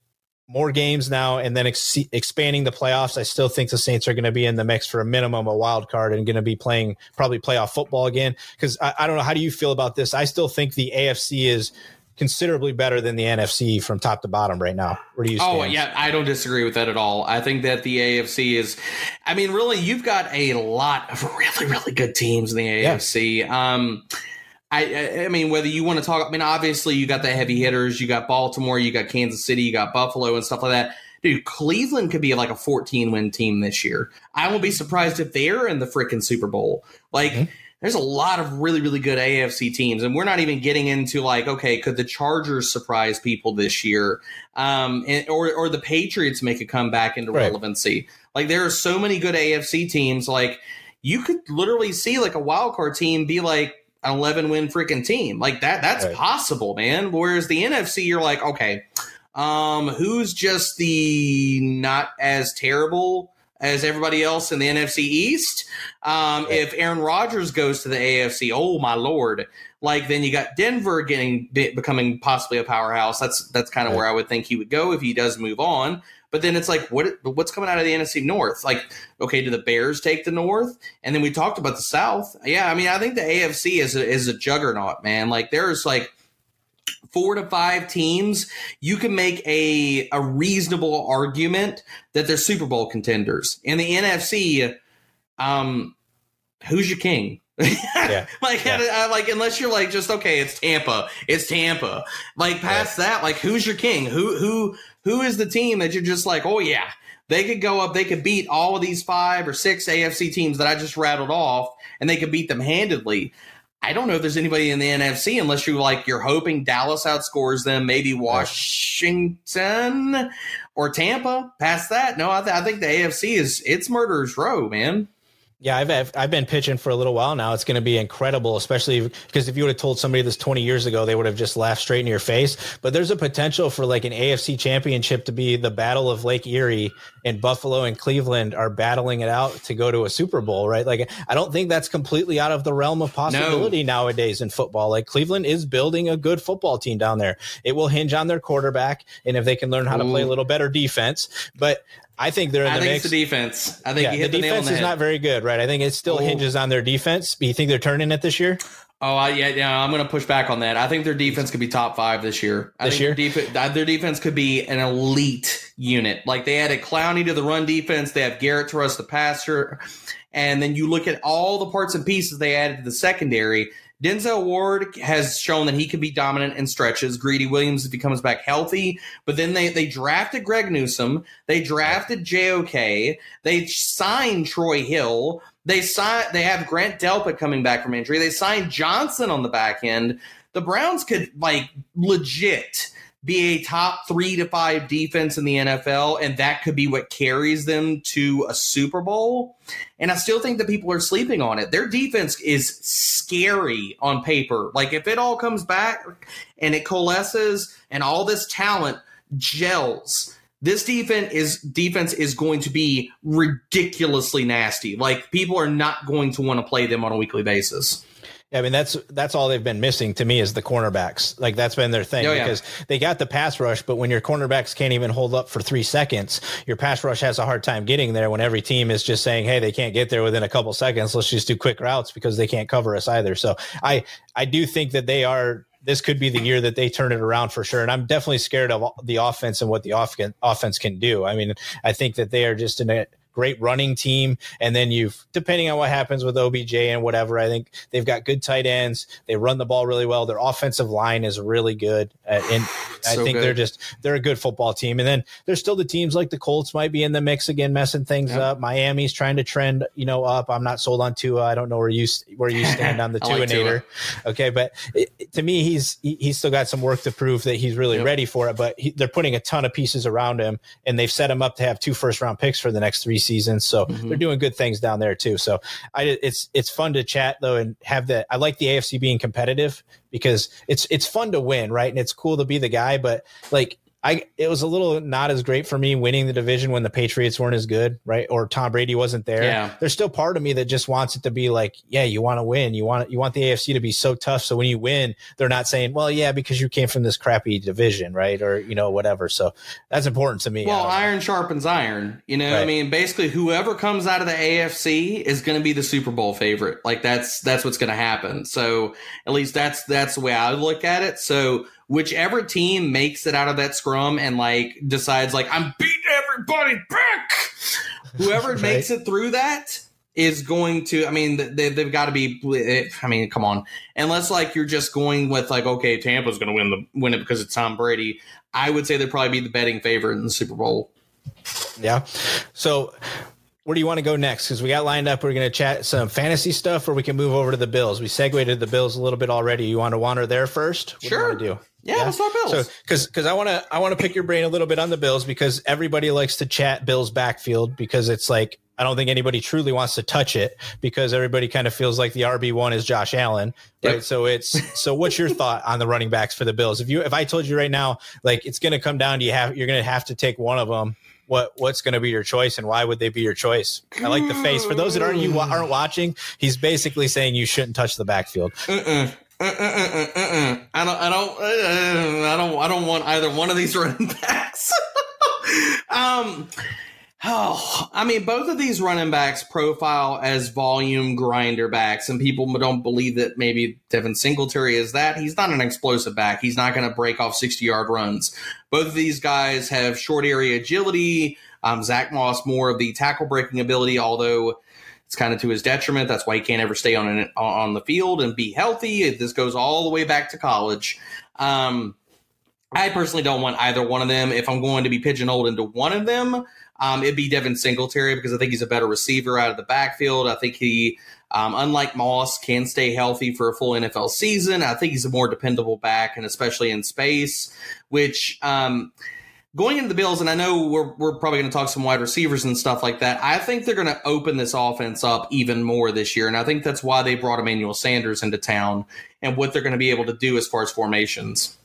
Speaker 4: more games now and then ex- expanding the playoffs. I still think the Saints are going to be in the mix for a minimum a wild card and going to be playing probably playoff football again. Because I, I don't know how do you feel about this. I still think the AFC is considerably better than the NFC from top to bottom right now. Where do you? Stand?
Speaker 5: Oh yeah, I don't disagree with that at all. I think that the AFC is, I mean, really, you've got a lot of really, really good teams in the
Speaker 4: Yeah.
Speaker 5: AFC. Um, I, I- I mean, whether you want to talk, I mean, obviously you got the heavy hitters, you got Baltimore, you got Kansas City, you got Buffalo, and stuff like that. Dude, Cleveland could be like a 14 win team this year. I won't be surprised if they're in the freaking Super Bowl. Like, there's a lot of really, really good AFC teams, and we're not even getting into like, okay, could the Chargers surprise people this year, um, and, or or the Patriots make a comeback into
Speaker 4: Right.
Speaker 5: relevancy? Like, there are so many good AFC teams. Like, you could literally see like a wild card team be like an 11 win freaking team, like that. That's
Speaker 4: Right.
Speaker 5: possible, man. Whereas the NFC, you're like, okay, um, who's just the not as terrible as everybody else in the NFC East? Um, if Aaron Rodgers goes to the AFC, oh my lord! Like then you got Denver getting becoming possibly a powerhouse. That's that's kind of
Speaker 4: Right.
Speaker 5: where I would think he would go if he does move on. But then it's like, what what's coming out of the NFC North? Like, okay, do the Bears take the North? And then we talked about the South. Yeah, I mean, I think the AFC is a, is a juggernaut, man. Like, there's like four to five teams. You can make a a reasonable argument that they're Super Bowl contenders. In the NFC, um, who's your king?
Speaker 4: Yeah.
Speaker 5: like,
Speaker 4: Yeah.
Speaker 5: I, I- like unless you're like just okay, it's Tampa, it's Tampa. Like past that, like who's your king? Who who who is the team that you're just like, oh yeah, they could go up, they could beat all of these five or six AFC teams that I just rattled off, and they could beat them handedly. I don't know if there's anybody in the NFC unless you like you're hoping Dallas outscores them, maybe Washington or Tampa. Past that, no, I, th- I think the AFC is it's murderer's row, man.
Speaker 4: Yeah, I've I've been pitching for a little while now. It's going to be incredible, especially because if you would have told somebody this 20 years ago, they would have just laughed straight in your face. But there's a potential for like an AFC championship to be the battle of Lake Erie and Buffalo and Cleveland are battling it out to go to a Super Bowl, right? Like I don't think that's completely out of the realm of possibility no. nowadays in football. Like Cleveland is building a good football team down there. It will hinge on their quarterback and if they can learn how Ooh. to play a mm. little better defense. But I think they're in
Speaker 5: I
Speaker 4: the
Speaker 5: think
Speaker 4: mix.
Speaker 5: It's the defense. I think
Speaker 4: yeah, the, defense
Speaker 5: the
Speaker 4: is not very good, right? I think it still oh. hinges on their defense. Do you think they're turning it this year?
Speaker 5: Oh, I, yeah, yeah. I'm going to push back on that. I think their defense could be top five this year. I
Speaker 4: this year,
Speaker 5: their, def- uh, their, defense could be an elite unit. Like they added Clowney to the run defense. They have Garrett to rush the passer, and then you look at all the parts and pieces they added to the secondary. Denzel Ward has shown that he can be dominant in stretches. Greedy Williams if he comes back healthy. But then they they drafted Greg Newsome. They drafted JOK. They signed Troy Hill. They signed they have Grant Delpit coming back from injury. They signed Johnson on the back end. The Browns could like legit be a top three to five defense in the NFL, and that could be what carries them to a Super Bowl. And I still think that people are sleeping on it. Their defense is scary on paper. Like if it all comes back and it coalesces and all this talent gels, this defense is defense is going to be ridiculously nasty. Like people are not going to want to play them on a weekly basis.
Speaker 4: I mean that's that's all they've been missing to me is the cornerbacks. Like that's been their thing oh, yeah. because they got the pass rush, but when your cornerbacks can't even hold up for three seconds, your pass rush has a hard time getting there. When every team is just saying, "Hey, they can't get there within a couple seconds. Let's just do quick routes because they can't cover us either." So I I do think that they are. This could be the year that they turn it around for sure, and I'm definitely scared of the offense and what the off- offense can do. I mean, I think that they are just in a great running team. And then you've, depending on what happens with OBJ and whatever, I think they've got good tight ends. They run the ball really well. Their offensive line is really good. Uh, and I think good. they're just, they're a good football team. And then there's still the teams like the Colts might be in the mix again, messing things up. Miami's trying to trend, you know, up. I'm not sold on Tua. I don't know where you, where you stand on the Tuanator. Like okay. But it, to me, he's, he, he's still got some work to prove that he's really yep. ready for it, but he, they're putting a ton of pieces around him and they've set him up to have two first round picks for the next three seasons. So mm-hmm. they're doing good things down there too. So I, it's it's fun to chat though and have that. I like the AFC being competitive because it's it's fun to win, right? And it's cool to be the guy, but like I it was a little not as great for me winning the division when the Patriots weren't as good, right? Or Tom Brady wasn't there. Yeah. There's still part of me that just wants it to be like, yeah, you want to win. You want you want the AFC to be so tough so when you win, they're not saying, "Well, yeah, because you came from this crappy division, right?" or you know, whatever. So that's important to me.
Speaker 5: Well, iron sharpens iron. You know, right. I mean, basically whoever comes out of the AFC is going to be the Super Bowl favorite. Like that's that's what's going to happen. So, at least that's that's the way I look at it. So, whichever team makes it out of that scrum and like decides like I'm beating everybody back, whoever right. makes it through that is going to i mean they, they've got to be i mean come on unless like you're just going with like okay tampa's going to win the win it because it's tom brady i would say they'd probably be the betting favorite in the super bowl
Speaker 4: yeah so where do you want to go next? Because we got lined up. We're going to chat some fantasy stuff, or we can move over to the Bills. We segued to the Bills a little bit already. You want to wander there first?
Speaker 5: What sure.
Speaker 4: Do,
Speaker 5: do? Yeah, yeah, let's talk Bills.
Speaker 4: So, because because I want to I want to pick your brain a little bit on the Bills because everybody likes to chat Bills backfield because it's like I don't think anybody truly wants to touch it because everybody kind of feels like the RB one is Josh Allen, right? Yep. So it's so. What's your thought on the running backs for the Bills? If you if I told you right now, like it's going to come down to you have you're going to have to take one of them what what's going to be your choice and why would they be your choice? I like the face. For those that aren't you aren't watching, he's basically saying you shouldn't touch the backfield.
Speaker 5: Uh-uh. I don't, I don't, I don't, I don't want either one of these running backs. um, Oh, I mean, both of these running backs profile as volume grinder backs, and people don't believe that maybe Devin Singletary is that. He's not an explosive back. He's not going to break off 60 yard runs. Both of these guys have short area agility. Um, Zach Moss, more of the tackle breaking ability, although it's kind of to his detriment. That's why he can't ever stay on an, on the field and be healthy. This goes all the way back to college. Um, I personally don't want either one of them. If I'm going to be pigeonholed into one of them, um, it'd be Devin Singletary because I think he's a better receiver out of the backfield. I think he, um, unlike Moss, can stay healthy for a full NFL season. I think he's a more dependable back, and especially in space, which. Um, going into the Bills, and I know we're, we're probably going to talk some wide receivers and stuff like that. I think they're going to open this offense up even more this year. And I think that's why they brought Emmanuel Sanders into town and what they're going to be able to do as far as formations.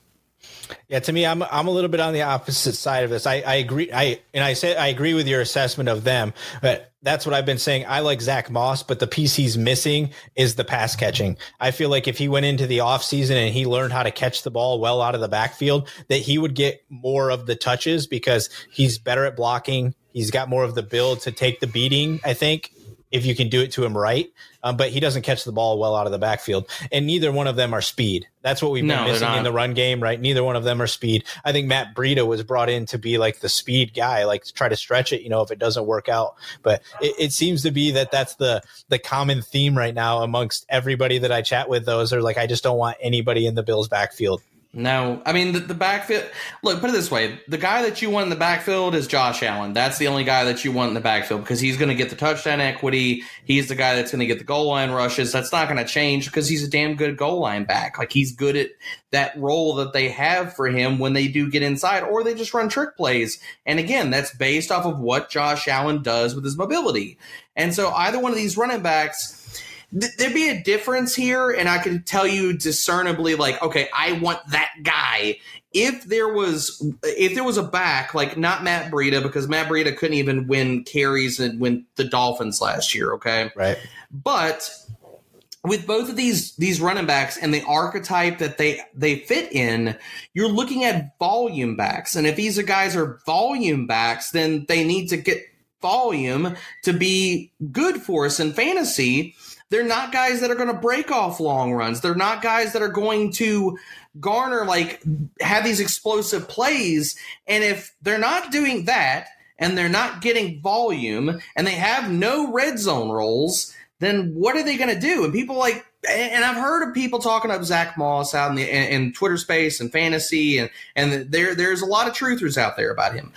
Speaker 4: Yeah, to me, I'm I'm a little bit on the opposite side of this. I, I agree. I and I say I agree with your assessment of them, but that's what I've been saying. I like Zach Moss, but the piece he's missing is the pass catching. I feel like if he went into the offseason and he learned how to catch the ball well out of the backfield, that he would get more of the touches because he's better at blocking. He's got more of the build to take the beating, I think if you can do it to him right. Um, but he doesn't catch the ball well out of the backfield, and neither one of them are speed. That's what we've been
Speaker 5: No, they're
Speaker 4: missing in the run game, right? Neither one of them are speed. I think Matt Breida was brought in to be like the speed guy, like to try to stretch it, you know, if it doesn't work out. But it, it seems to be that that's the the common theme right now amongst everybody that I chat with. Those are like, I just don't want anybody in the Bills' backfield.
Speaker 5: No, I mean the, the backfield. Look, put it this way: the guy that you want in the backfield is Josh Allen. That's the only guy that you want in the backfield because he's going to get the touchdown equity. He's the guy that's going to get the goal line rushes. That's not going to change because he's a damn good goal line back. Like he's good at that role that they have for him when they do get inside, or they just run trick plays. And again, that's based off of what Josh Allen does with his mobility. And so either one of these running backs th- there'd be a difference here, and I could tell you discernibly, like, okay, I want that guy. If there was, if there was a back like not Matt Breida, because Matt Breida couldn't even win carries and win the Dolphins last year. Okay,
Speaker 4: Right.
Speaker 5: but with both of these these running backs and the archetype that they they fit in, you're looking at volume backs. And if these are guys are volume backs, then they need to get volume to be good for us in fantasy. They're not guys that are going to break off long runs. They're not guys that are going to garner like have these explosive plays. And if they're not doing that and they're not getting volume and they have no red zone roles, then what are they going to do? And people like, and I've heard of people talking up Zach Moss out in the in, Twitter space and fantasy, and and there there's a lot of truthers out there about him.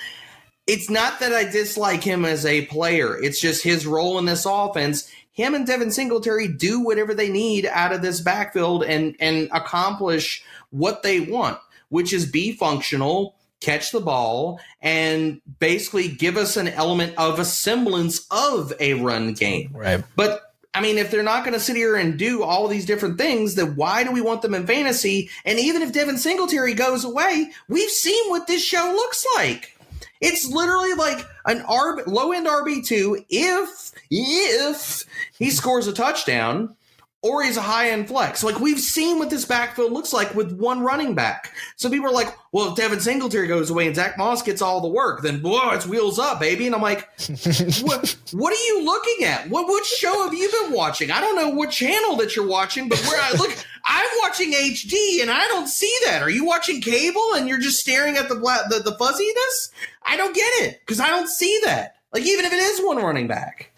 Speaker 5: It's not that I dislike him as a player; it's just his role in this offense. Him and Devin Singletary do whatever they need out of this backfield and and accomplish what they want, which is be functional, catch the ball, and basically give us an element of a semblance of a run game.
Speaker 4: Right.
Speaker 5: But I mean, if they're not going to sit here and do all these different things, then why do we want them in fantasy? And even if Devin Singletary goes away, we've seen what this show looks like. It's literally like an RB, low end RB two if if he scores a touchdown or he's a high end flex. Like we've seen what this backfield looks like with one running back. So people are like, well, if Devin Singletary goes away and Zach Moss gets all the work, then boy, it's wheels up, baby. And I'm like, what what are you looking at? What what show have you been watching? I don't know what channel that you're watching, but where I look, I'm watching HD and I don't see that. Are you watching cable and you're just staring at the the, the fuzziness? I don't get it because I don't see that. Like even if it is one running back.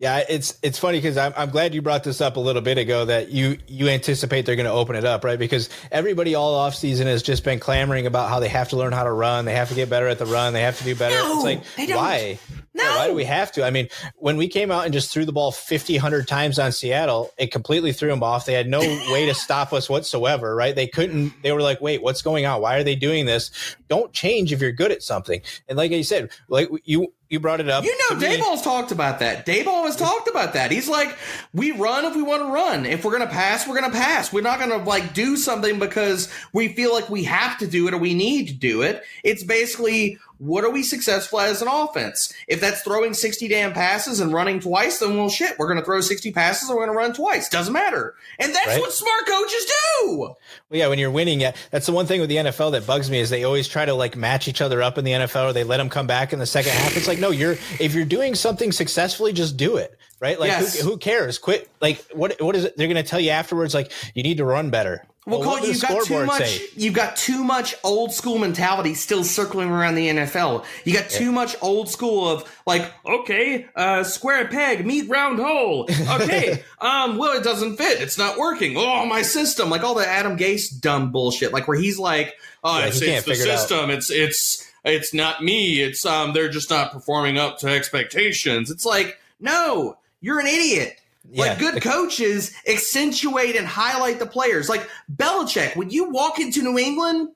Speaker 4: Yeah, it's it's funny because I'm, I'm glad you brought this up a little bit ago that you you anticipate they're going to open it up, right? Because everybody all off season has just been clamoring about how they have to learn how to run, they have to get better at the run, they have to do better.
Speaker 5: No,
Speaker 4: it's like
Speaker 5: they don't.
Speaker 4: why?
Speaker 5: No.
Speaker 4: Yeah, why do we have to? I mean, when we came out and just threw the ball 50, 100 times on Seattle, it completely threw them off. They had no way to stop us whatsoever, right? They couldn't, they were like, wait, what's going on? Why are they doing this? Don't change if you're good at something. And like I said, like you, you brought it up.
Speaker 5: You know,
Speaker 4: To
Speaker 5: Daboll's talked about that. Dayball has talked about that. He's like, we run if we want to run. If we're gonna pass, we're gonna pass. We're not gonna like do something because we feel like we have to do it or we need to do it. It's basically what are we successful at as an offense? If that's throwing 60 damn passes and running twice, then well shit, we're gonna throw 60 passes and we're gonna run twice. Doesn't matter. And that's
Speaker 4: Right.
Speaker 5: what smart coaches do.
Speaker 4: Well, yeah, when you're winning, yeah, that's the one thing with the NFL that bugs me is they always try to like match each other up in the NFL, or they let them come back in the second half. It's like, no, you're if you're doing something successfully, just do it, right? Like,
Speaker 5: Yes.
Speaker 4: who, who cares? Quit. Like, what what is it? They're going to tell you afterwards, like, you need to run better.
Speaker 5: Well, Cole, you've got too much.
Speaker 4: say?
Speaker 5: You've got too much old school mentality still circling around the NFL. You got too much old school of like, okay, uh, square peg, meet round hole. Okay, um, well, it doesn't fit. It's not working. Oh, my system, like all the Adam Gase dumb bullshit, like where he's like, oh,
Speaker 4: Yeah,
Speaker 5: it's, it's the
Speaker 4: figure it
Speaker 5: system. It's it's it's not me. It's um, they're just not performing up to expectations. It's like, no, you're an idiot.
Speaker 4: Yeah.
Speaker 5: Like good coaches accentuate and highlight the players. Like Belichick, when you walk into New England,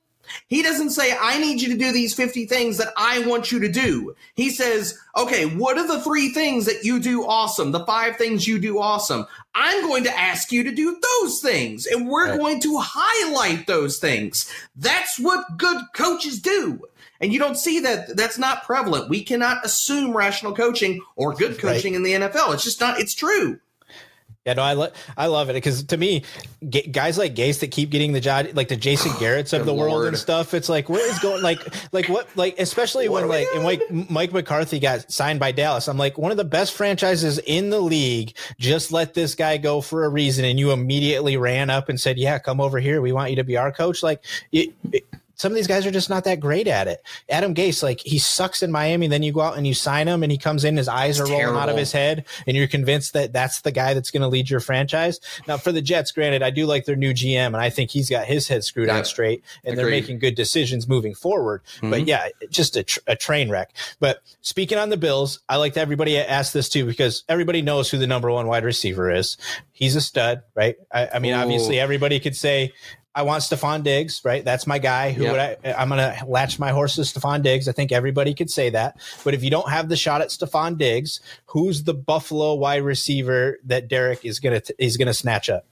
Speaker 5: He doesn't say, I need you to do these 50 things that I want you to do. He says, okay, what are the three things that you do awesome? The five things you do awesome. I'm going to ask you to do those things, and we're right. going to highlight those things. That's what good coaches do. And you don't see that that's not prevalent. We cannot assume rational coaching or good coaching right. in the NFL. It's just not, it's true.
Speaker 4: Yeah, no, I, lo- I love it because to me, g- guys like Gase that keep getting the job, like the Jason Garrett's of the Lord. world and stuff. It's like, what is going like, like what, like especially what when like and like Mike McCarthy got signed by Dallas. I'm like one of the best franchises in the league. Just let this guy go for a reason, and you immediately ran up and said, "Yeah, come over here. We want you to be our coach." Like it, it some of these guys are just not that great at it. Adam Gase, like he sucks in Miami, then you go out and you sign him, and he comes in, his eyes are rolling out of his head, and you're convinced that that's the guy that's going to lead your franchise. Now, for the Jets, granted, I do like their new GM, and I think he's got his head screwed yeah. on straight, and Agreed. they're making good decisions moving forward. Mm-hmm. But yeah, just a, tr- a train wreck. But speaking on the Bills, I like to everybody ask this too because everybody knows who the number one wide receiver is. He's a stud, right? I, I mean, Ooh. obviously, everybody could say I want Stefon Diggs, right? That's my guy. Who yep. would I? I'm going to latch my horse to Stefon Diggs. I think everybody could say that. But if you don't have the shot at Stefon Diggs, who's the Buffalo wide receiver that Derek is going to is going to snatch up?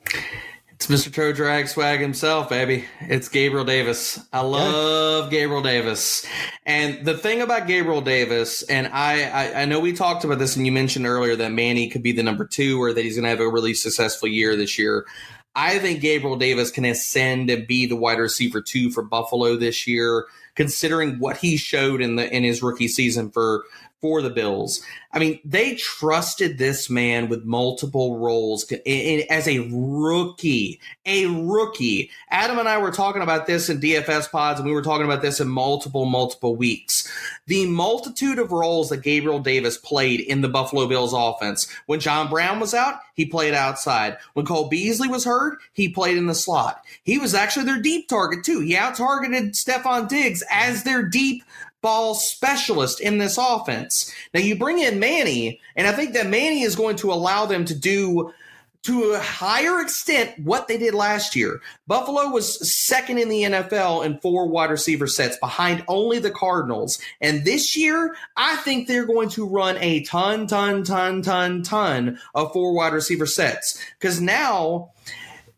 Speaker 5: It's Mr. Toe Drag Swag himself, baby. It's Gabriel Davis. I love yeah. Gabriel Davis. And the thing about Gabriel Davis, and I, I, I, know we talked about this and you mentioned earlier that Manny could be the number two or that he's going to have a really successful year this year. I think Gabriel Davis can ascend and be the wide receiver two for Buffalo this year, considering what he showed in the in his rookie season for for the Bills. I mean, they trusted this man with multiple roles as a rookie. A rookie. Adam and I were talking about this in DFS pods, and we were talking about this in multiple, multiple weeks. The multitude of roles that Gabriel Davis played in the Buffalo Bills offense. When John Brown was out, he played outside. When Cole Beasley was hurt, he played in the slot. He was actually their deep target, too. He out targeted Stefon Diggs as their deep ball specialist in this offense. Now you bring in Manny, and I think that Manny is going to allow them to do to a higher extent what they did last year. Buffalo was second in the NFL in four wide receiver sets behind only the Cardinals. And this year, I think they're going to run a ton, ton, ton, ton, ton of four wide receiver sets. Because now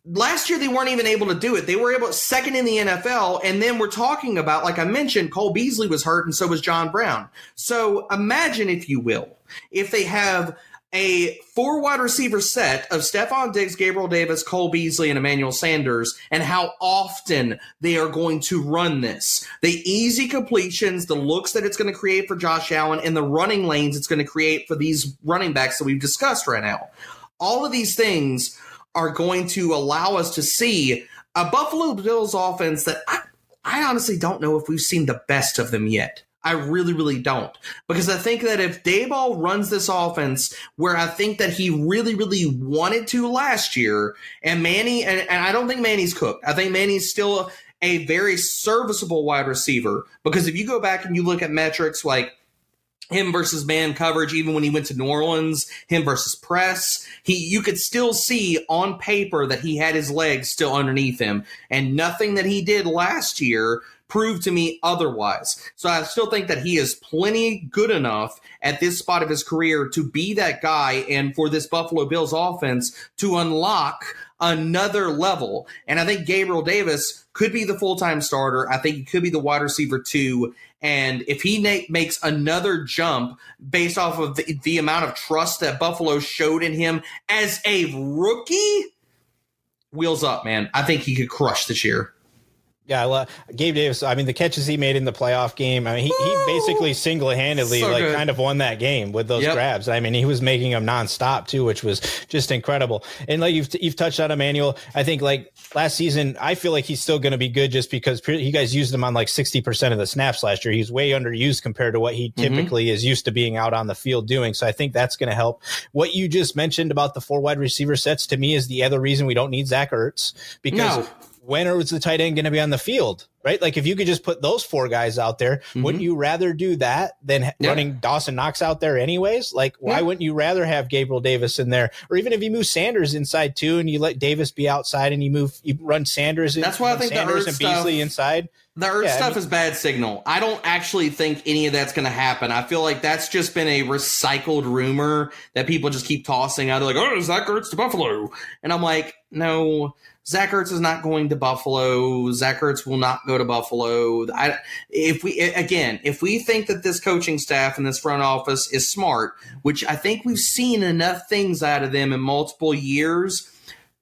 Speaker 5: last year they weren't even able to do it. They were able second in the NFL, and then we're talking about, like I mentioned, Cole Beasley was hurt, and so was John Brown. So imagine, if you will, if they have a four wide receiver set of Stefon Diggs, Gabriel Davis, Cole Beasley, and Emmanuel Sanders, and how often they are going to run this. The easy completions, the looks that it's going to create for Josh Allen, and the running lanes it's going to create for these running backs that we've discussed right now. All of these things are going to allow us to see a Buffalo Bills offense that I, I honestly don't know if we've seen the best of them yet. I really, really don't. Because I think that if Daboll runs this offense where I think that he really, really wanted to last year, and Manny, and, and I don't think Manny's cooked. I think Manny's still a very serviceable wide receiver. Because if you go back and you look at metrics like him versus man coverage, even when he went to New Orleans, him versus press. He, you could still see on paper that he had his legs still underneath him, and nothing that he did last year proved to me otherwise. So I still think that he is plenty good enough at this spot of his career to be that guy, and for this Buffalo Bills offense to unlock another level. And I think Gabriel Davis could be the full time starter. I think he could be the wide receiver too. And if he na- makes another jump based off of the, the amount of trust that Buffalo showed in him as a rookie, wheels up, man. I think he could crush this year.
Speaker 4: Yeah, love Gabe Davis. I mean, the catches he made in the playoff game. I mean, he, he basically single handedly so like good. kind of won that game with those yep. grabs. I mean, he was making them nonstop too, which was just incredible. And like you've you've touched on Emmanuel, I think like last season, I feel like he's still going to be good just because you guys used him on like sixty percent of the snaps last year. He's way underused compared to what he mm-hmm. typically mm-hmm. is used to being out on the field doing. So I think that's going to help. What you just mentioned about the four wide receiver sets to me is the other reason we don't need Zach Ertz because. No when is the tight end going to be on the field? right? Like if you could just put those four guys out there, mm-hmm. wouldn't you rather do that than yeah. running Dawson Knox out there anyways? Like why yeah. wouldn't you rather have Gabriel Davis in there, or even if you move Sanders inside too, and you let Davis be outside, and you move you run Sanders.
Speaker 5: That's why I think
Speaker 4: Sanders
Speaker 5: and
Speaker 4: Beasley inside.
Speaker 5: The Ertz yeah, stuff I mean, is bad signal. I don't actually think any of that's going to happen. I feel like that's just been a recycled rumor that people just keep tossing out. They're like, oh, Zach Ertz to Buffalo. And I'm like, no, Zach Ertz is not going to Buffalo. Zach Ertz will not go to Buffalo. I, if we again, if we think that this coaching staff and this front office is smart, which I think we've seen enough things out of them in multiple years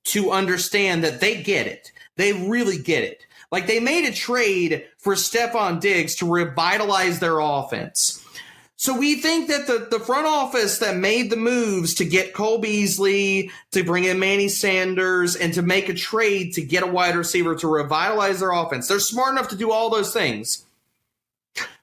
Speaker 5: to understand that they get it. They really get it like they made a trade for Stefon Diggs to revitalize their offense. So we think that the, the front office that made the moves to get Cole Beasley, to bring in Manny Sanders, and to make a trade to get a wide receiver to revitalize their offense, they're smart enough to do all those things.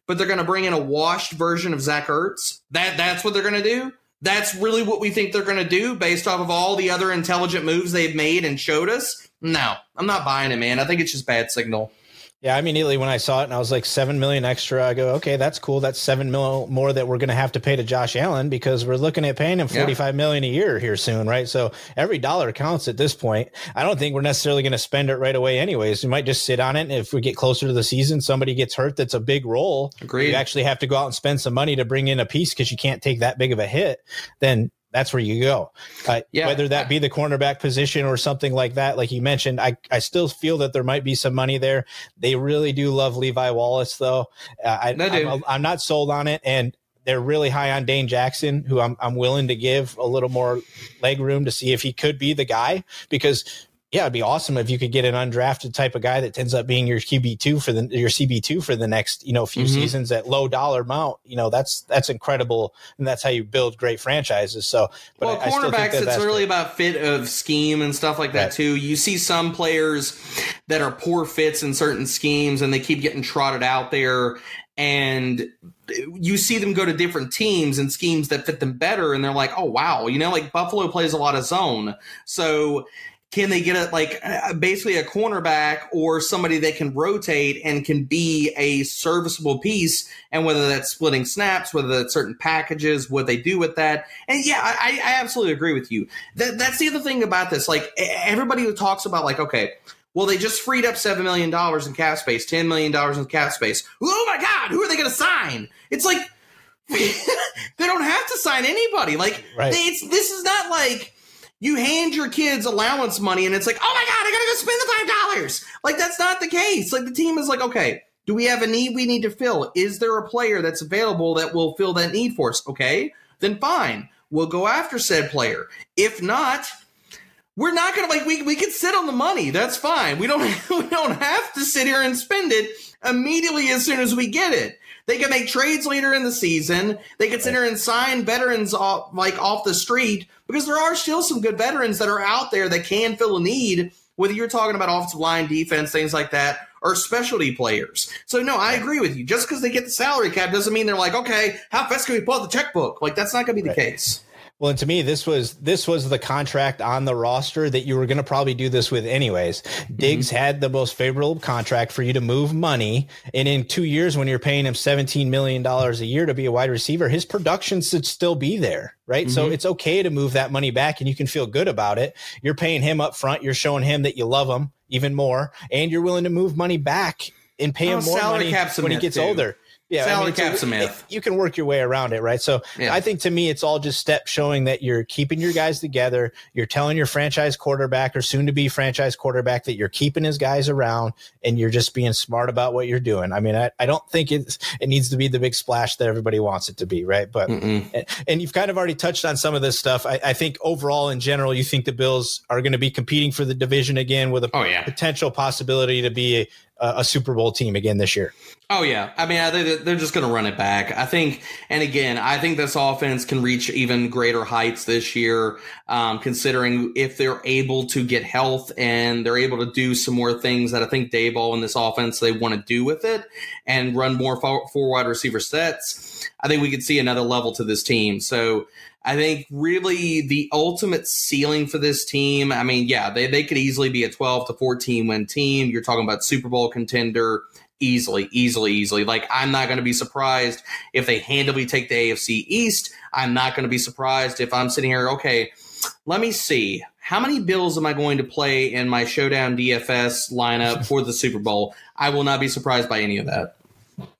Speaker 5: But they're going to bring in a washed version of Zach Ertz. That that's what they're going to do. That's really what we think they're going to do based off of all the other intelligent moves they've made and showed us. No, I'm not buying it, man. I think it's just bad signal.
Speaker 4: Yeah, I immediately when I saw it and I was like seven million extra, I go, okay, that's cool. That's seven mil more that we're going to have to pay to Josh Allen because we're looking at paying him forty five yeah. million a year here soon, right? So every dollar counts at this point. I don't think we're necessarily going to spend it right away, anyways. We might just sit on it. And if we get closer to the season, somebody gets hurt, that's a big role.
Speaker 5: Agreed.
Speaker 4: You actually have to go out and spend some money to bring in a piece because you can't take that big of a hit. Then that's where you go. Uh, yeah. Whether that be the cornerback position or something like that, like you mentioned, I, I still feel that there might be some money there. They really do love Levi Wallace, though. Uh, I, I'm, I'm, not sold on it. And they're really high on Dane Jackson, who I'm, I'm willing to give a little more leg room to see if he could be the guy because yeah, it'd be awesome if you could get an undrafted type of guy that ends up being your QB two for the your CB two for the next you know few mm-hmm. seasons at low dollar amount. You know that's that's incredible, and that's how you build great franchises. So,
Speaker 5: but well, I, cornerbacks, I it's really great. about fit of scheme and stuff like that right. too. You see some players that are poor fits in certain schemes, and they keep getting trotted out there, and you see them go to different teams and schemes that fit them better, and they're like, oh wow, you know, like Buffalo plays a lot of zone, so can they get a like basically a cornerback or somebody that can rotate and can be a serviceable piece? And whether that's splitting snaps whether that's certain packages what they do with that. And yeah i, I absolutely agree with you. That, that's the other thing about this. Like everybody who talks about like okay well they just freed up $7 million in cap space $10 million in cap space. Oh my god who are they going to sign? It's like they don't have to sign anybody. Like right. they, it's this is not like you hand your kids allowance money and it's like, oh my God, I gotta go spend the five dollars. Like that's not the case. Like the team is like, okay, do we have a need we need to fill? Is there a player that's available that will fill that need for us? Okay, then fine. We'll go after said player. If not, we're not gonna like we we can sit on the money. That's fine. We don't we don't have to sit here and spend it immediately as soon as we get it. They can make trades later in the season. They can sit here and sign veterans off like off the street because there are still some good veterans that are out there that can fill a need. Whether you're talking about offensive line, defense, things like that, or specialty players. So no, I agree with you. Just because they get the salary cap doesn't mean they're like, okay, how fast can we pull out the checkbook? Like that's not going to be right. the case.
Speaker 4: Well, and to me, this was this was the contract on the roster that you were going to probably do this with anyways. Diggs mm-hmm. had the most favorable contract for you to move money, and in two years, when you're paying him seventeen million dollars a year to be a wide receiver, his production should still be there, right? Mm-hmm. So it's okay to move that money back, and you can feel good about it. You're paying him up front. You're showing him that you love him even more, and you're willing to move money back and pay him oh, more money when he gets too. older
Speaker 5: yeah, salary I mean, cap myth.
Speaker 4: You can work your way around it, right? So yeah. I think to me, it's all just steps showing that you're keeping your guys together. You're telling your franchise quarterback or soon to be franchise quarterback that you're keeping his guys around and you're just being smart about what you're doing. I mean, I, I don't think it's, it needs to be the big splash that everybody wants it to be, right? But, and, and, you've kind of already touched on some of this stuff. I, I, think overall, in general, you think the Bills are going to be competing for the division again with a
Speaker 5: oh, yeah.
Speaker 4: potential possibility to be a, a Super Bowl team again this year.
Speaker 5: Oh yeah, I mean, I they're just going to run it back. I think, and again, I think this offense can reach even greater heights this year, um, considering if they're able to get health and they're able to do some more things that I think Daboll in this offense they want to do with it and run more four wide receiver sets. I think we could see another level to this team. So I think really the ultimate ceiling for this team. I mean, yeah, they, they could easily be a 12 to 14 win team. You're talking about Super Bowl contender easily, easily, easily. Like, I'm not going to be surprised if they handily take the AFC East. I'm not going to be surprised if I'm sitting here, okay, let me see. How many Bills am I going to play in my Showdown DFS lineup for the Super Bowl? I will not be surprised by any of that.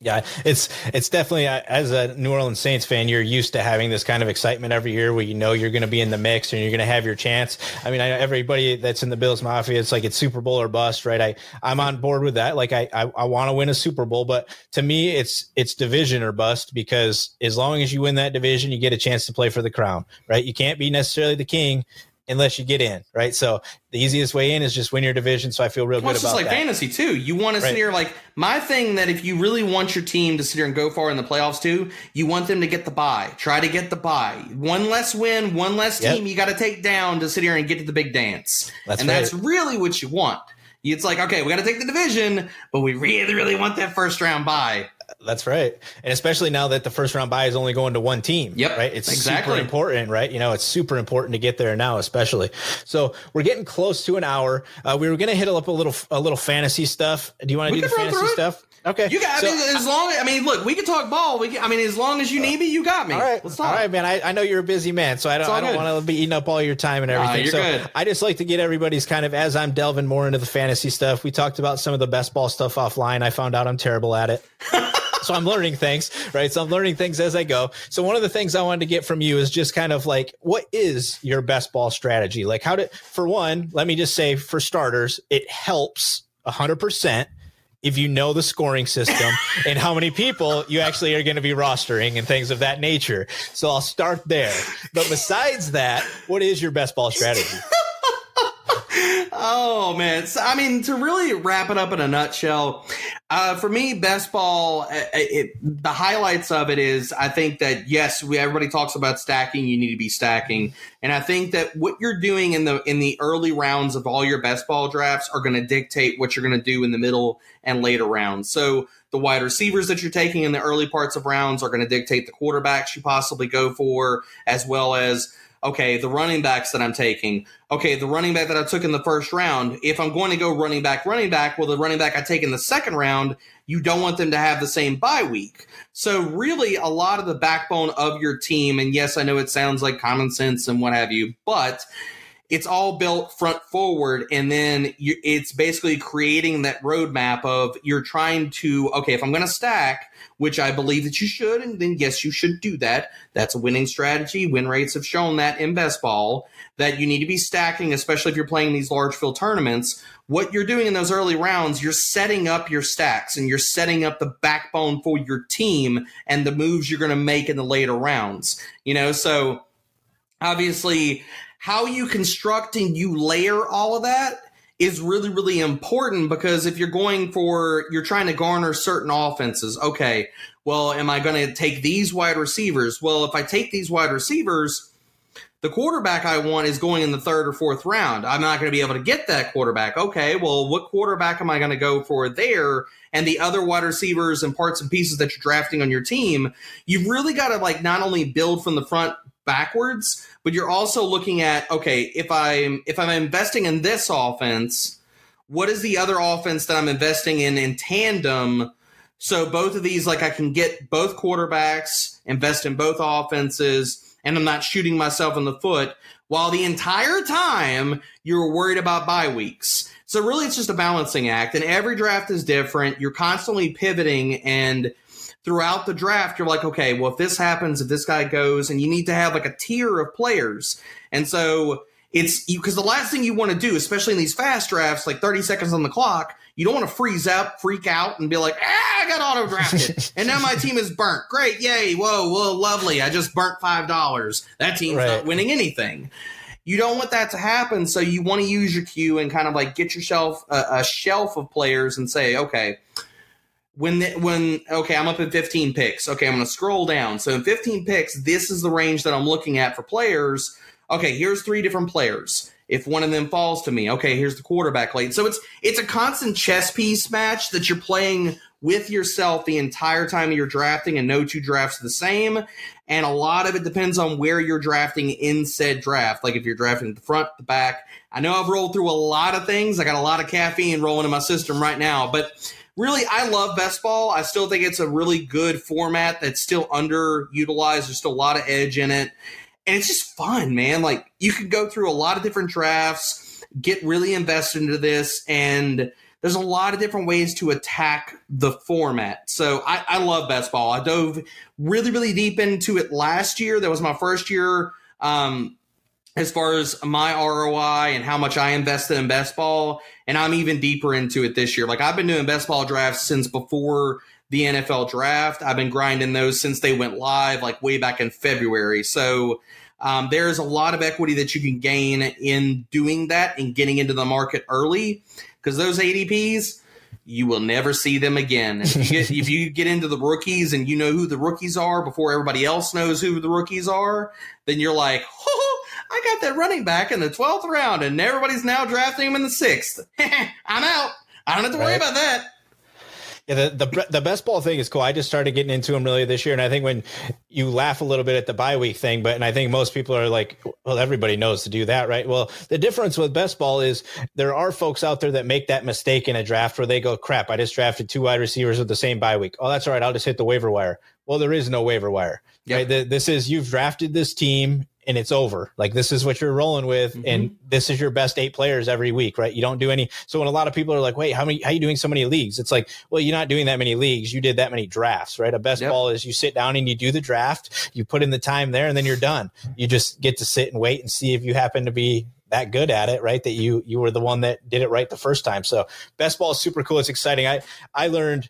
Speaker 4: Yeah, it's it's definitely uh, as a New Orleans Saints fan, you're used to having this kind of excitement every year where you know you're going to be in the mix and you're going to have your chance. I mean, I, everybody that's in the Bills Mafia, it's like it's Super Bowl or bust, right? I I'm on board with that. Like I I, I want to win a Super Bowl, but to me, it's it's division or bust because as long as you win that division, you get a chance to play for the crown, right? You can't be necessarily the king unless you get in, right? So the easiest way in is just win your division. So I feel real well, good
Speaker 5: it's
Speaker 4: about
Speaker 5: just like
Speaker 4: that.
Speaker 5: fantasy too. You want to
Speaker 4: Right.
Speaker 5: sit here like my thing that if you really want your team to sit here and go far in the playoffs too, you want them to get the bye. Try to get the bye. One less win, one less
Speaker 4: Yep.
Speaker 5: team you got to take down to sit here and get to the big dance.
Speaker 4: That's
Speaker 5: and
Speaker 4: right.
Speaker 5: that's really what you want. It's like okay, we got to take the division, but we really, really want that first round bye.
Speaker 4: That's right. And especially now that the first round buy is only going to one team.
Speaker 5: Yep,
Speaker 4: Right. It's
Speaker 5: exactly.
Speaker 4: super important, right? You know, it's super important to get there now, especially. So we're getting close to an hour. Uh, we were going to hit up a little, a little fantasy stuff. Do you want to do the fantasy stuff? Okay.
Speaker 5: You got
Speaker 4: So-
Speaker 5: I mean, as long. I mean, look, we can talk ball. We can, I mean, as long as you need me, you got me.
Speaker 4: All right,
Speaker 5: let's talk.
Speaker 4: all right, man. I, I know you're a busy man, so I don't, I don't want to be eating up all your time and
Speaker 5: Nah,
Speaker 4: everything.
Speaker 5: you're
Speaker 4: so
Speaker 5: good.
Speaker 4: I just like to get everybody's kind of as I'm delving more into the fantasy stuff. We talked about some of the best ball stuff offline. I found out I'm terrible at it. so I'm learning things, right? So I'm learning things as I go. So one of the things I wanted to get from you is just kind of like, what is your best ball strategy? Like, how did, for one, let me just say, for starters, it helps 100% if you know the scoring system and how many people you actually are going to be rostering and things of that nature. So I'll start there. But besides that, what is your best ball strategy?
Speaker 5: Oh man, so, I mean to really wrap it up in a nutshell, uh, for me, best ball. uh, It, the highlights of it is I think that yes, we everybody talks about stacking. You need to be stacking, and I think that what you're doing in the in the early rounds of all your best ball drafts are going to dictate what you're going to do in the middle and later rounds. So the wide receivers that you're taking in the early parts of rounds are going to dictate the quarterbacks you possibly go for, as well as okay, the running backs that I'm taking. Okay, the running back that I took in the first round, if I'm going to go running back, running back, well, the running back I take in the second round, you don't want them to have the same bye week. So, really, a lot of the backbone of your team, and yes, I know it sounds like common sense and what have you, but it's all built front forward and then you, it's basically creating that roadmap of you're trying to okay if i'm going to stack which i believe that you should and then yes you should do that. That's a winning strategy. Win rates have shown that in best ball that you need to be stacking especially if you're playing these large field tournaments. What you're doing in those early rounds you're setting up your stacks and you're setting up the backbone for your team and the moves you're going to make in the later rounds you know? So obviously how you construct and you layer all of that is really really important because if you're going for you're trying to garner certain offenses okay well am i going to take these wide receivers? Well if i take these wide receivers the quarterback i want is going in the third or fourth round. I'm not going to be able to get that quarterback. Okay well what quarterback am i going to go for there? And the other wide receivers and parts and pieces that you're drafting on your team you've really got to like not only build from the front backwards but you're also looking at okay if i'm if i'm investing in this offense what is the other offense that i'm investing in in tandem? So both of these like i can get both quarterbacks invest in both offenses and i'm not shooting myself in the foot while the entire time you're worried about bye weeks. So really it's just a balancing act and every draft is different. You're constantly pivoting and throughout the draft, you're like, okay, well, if this happens, if this guy goes, and you need to have like a tier of players. And so it's because the last thing you want to do, especially in these fast drafts, like 30 seconds on the clock, you don't want to freeze up, freak out, and be like, ah, I got auto drafted. and now my team is burnt. Great. Yay. Whoa, whoa, lovely. I just burnt $5. That team's
Speaker 4: Right.
Speaker 5: not winning anything. You don't want that to happen. So you want to use your queue and kind of like get yourself a, a shelf of players and say, okay, when the, when okay, I'm up at 15 picks. Okay, I'm going to scroll down. So in 15 picks, this is the range that I'm looking at for players. Okay, here's three different players. If one of them falls to me, okay, here's the quarterback late. So it's it's a constant chess piece match that you're playing with yourself the entire time you're drafting and no two drafts are the same. And a lot of it depends on where you're drafting in said draft. Like if you're drafting the front, the back. I know I've rolled through a lot of things. I got a lot of caffeine rolling in my system right now, but really, I love best ball. I still think it's a really good format that's still underutilized. There's still a lot of edge in it. And it's just fun, man. Like you can go through a lot of different drafts, get really invested into this, and there's a lot of different ways to attack the format. So I, I love best ball. I dove really, really deep into it last year. That was my first year um, as far as my ROI and how much I invested in best ball. And I'm even deeper into it this year. Like I've been doing best ball drafts since before the NFL draft. I've been grinding those since they went live, like way back in February. So um, there's a lot of equity that you can gain in doing that and getting into the market early because those ADPs, you will never see them again. If you, get, if you get into the rookies and you know who the rookies are before everybody else knows who the rookies are, then you're like, oh, I got that running back in the 12th round and everybody's now drafting him in the sixth. I'm out. I don't have to worry right. about that.
Speaker 4: Yeah, the, the the best ball thing is cool. I just started getting into them really this year, and I think when you laugh a little bit at the bye week thing, but and I think most people are like, well, everybody knows to do that, right? Well, the difference with best ball is there are folks out there that make that mistake in a draft where they go, crap, I just drafted two wide receivers with the same bye week. Oh, that's all right. I'll just hit the waiver wire. Well, there is no waiver wire. Yep. Right? The, this is you've drafted this team and it's over. Like this is what you're rolling with, mm-hmm. and this is your best eight players every week, right? You don't do any. So when a lot of people are like, "Wait, how many? How are you doing so many leagues?" It's like, well, you're not doing that many leagues. You did that many drafts, right? A best yep. ball is you sit down and you do the draft, you put in the time there, and then you're done. You just get to sit and wait and see if you happen to be that good at it, right? That you you were the one that did it right the first time. So best ball is super cool. It's exciting. I I learned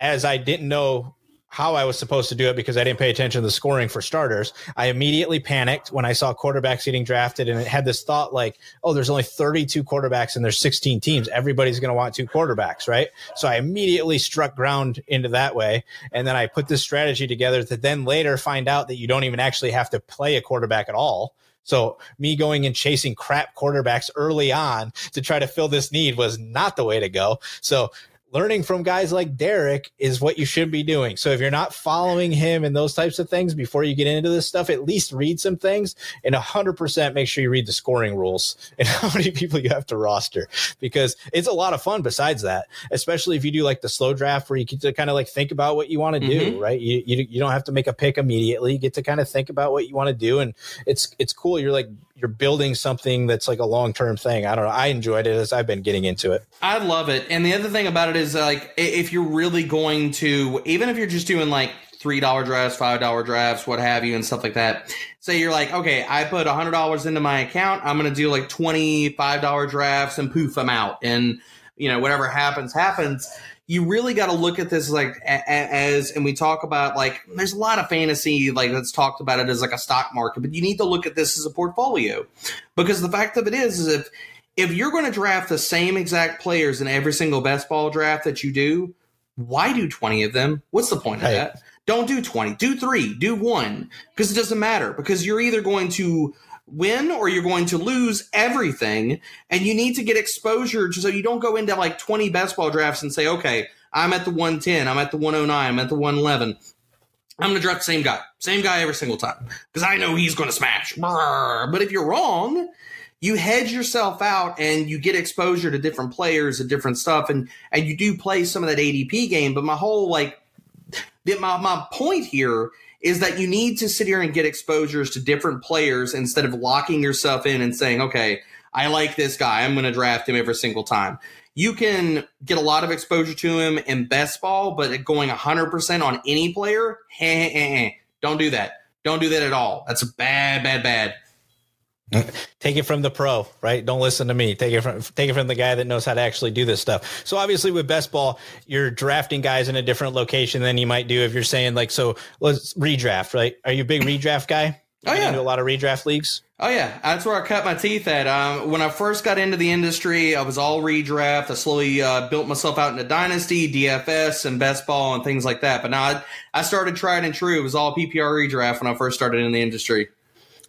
Speaker 4: as I didn't know how I was supposed to do it because I didn't pay attention to the scoring for starters. I immediately panicked when I saw quarterbacks getting drafted and it had this thought like, oh, there's only 32 quarterbacks and there's 16 teams. Everybody's going to want two quarterbacks, right? So I immediately struck ground into that way. And then I put this strategy together to then later find out that you don't even actually have to play a quarterback at all. So me going and chasing crap quarterbacks early on to try to fill this need was not the way to go. So learning from guys like Derek is what you should be doing. So if you're not following him and those types of things before you get into this stuff, at least read some things and 100% make sure you read the scoring rules and how many people you have to roster because it's a lot of fun besides that, especially if you do like the slow draft where you get to kind of like think about what you want to mm-hmm. do, right? You, you, you don't have to make a pick immediately. You get to kind of think about what you want to do. And it's, it's cool. You're like you're building something that's like a long term thing. I don't know. I enjoyed it as I've been getting into it.
Speaker 5: I love it. And the other thing about it is uh, like if you're really going to, even if you're just doing like three dollar drafts, five dollar drafts, what have you, and stuff like that. Say you're like, okay, I put a hundred dollars into my account. I'm gonna do like twenty five dollar drafts and poof, I'm out. And you know whatever happens, happens you really got to look at this like as and we talk about like there's a lot of fantasy like that's talked about it as like a stock market but you need to look at this as a portfolio. Because the fact of it is is if if you're going to draft the same exact players in every single best ball draft that you do why do 20 of them? What's the point of that? Don't do 20 do 3 do 1 because it doesn't matter. Because you're either going to win or you're going to lose everything. And you need to get exposure so you don't go into like 20 best ball drafts and say, okay, I'm at the 110, I'm at the 109, I'm at the 111. I'm going to draft the same guy, same guy every single time because I know he's going to smash. But if you're wrong, you hedge yourself out and you get exposure to different players and different stuff, and and you do play some of that ADP game. But my whole like, my my point here is that you need to sit here and get exposures to different players instead of locking yourself in and saying, okay, I like this guy. I'm going to draft him every single time. You can get a lot of exposure to him in best ball, but going 100% on any player, eh, eh, eh, don't do that. Don't do that at all. That's bad, bad, bad.
Speaker 4: Take it from the pro, right? Don't listen to me. Take it from take it from the guy that knows how to actually do this stuff. So obviously with best ball, you're drafting guys in a different location than you might do if you're saying like so let's redraft, right? Are you a big redraft guy?
Speaker 5: Oh yeah,
Speaker 4: do a lot of redraft leagues.
Speaker 5: Oh yeah, that's where I cut my teeth at. Um, when I first got into the industry, I was all redraft. I slowly uh, built myself out into dynasty, DFS, and best ball and things like that. But now I, I started trying and true. It was all PPR redraft when I first started in the industry.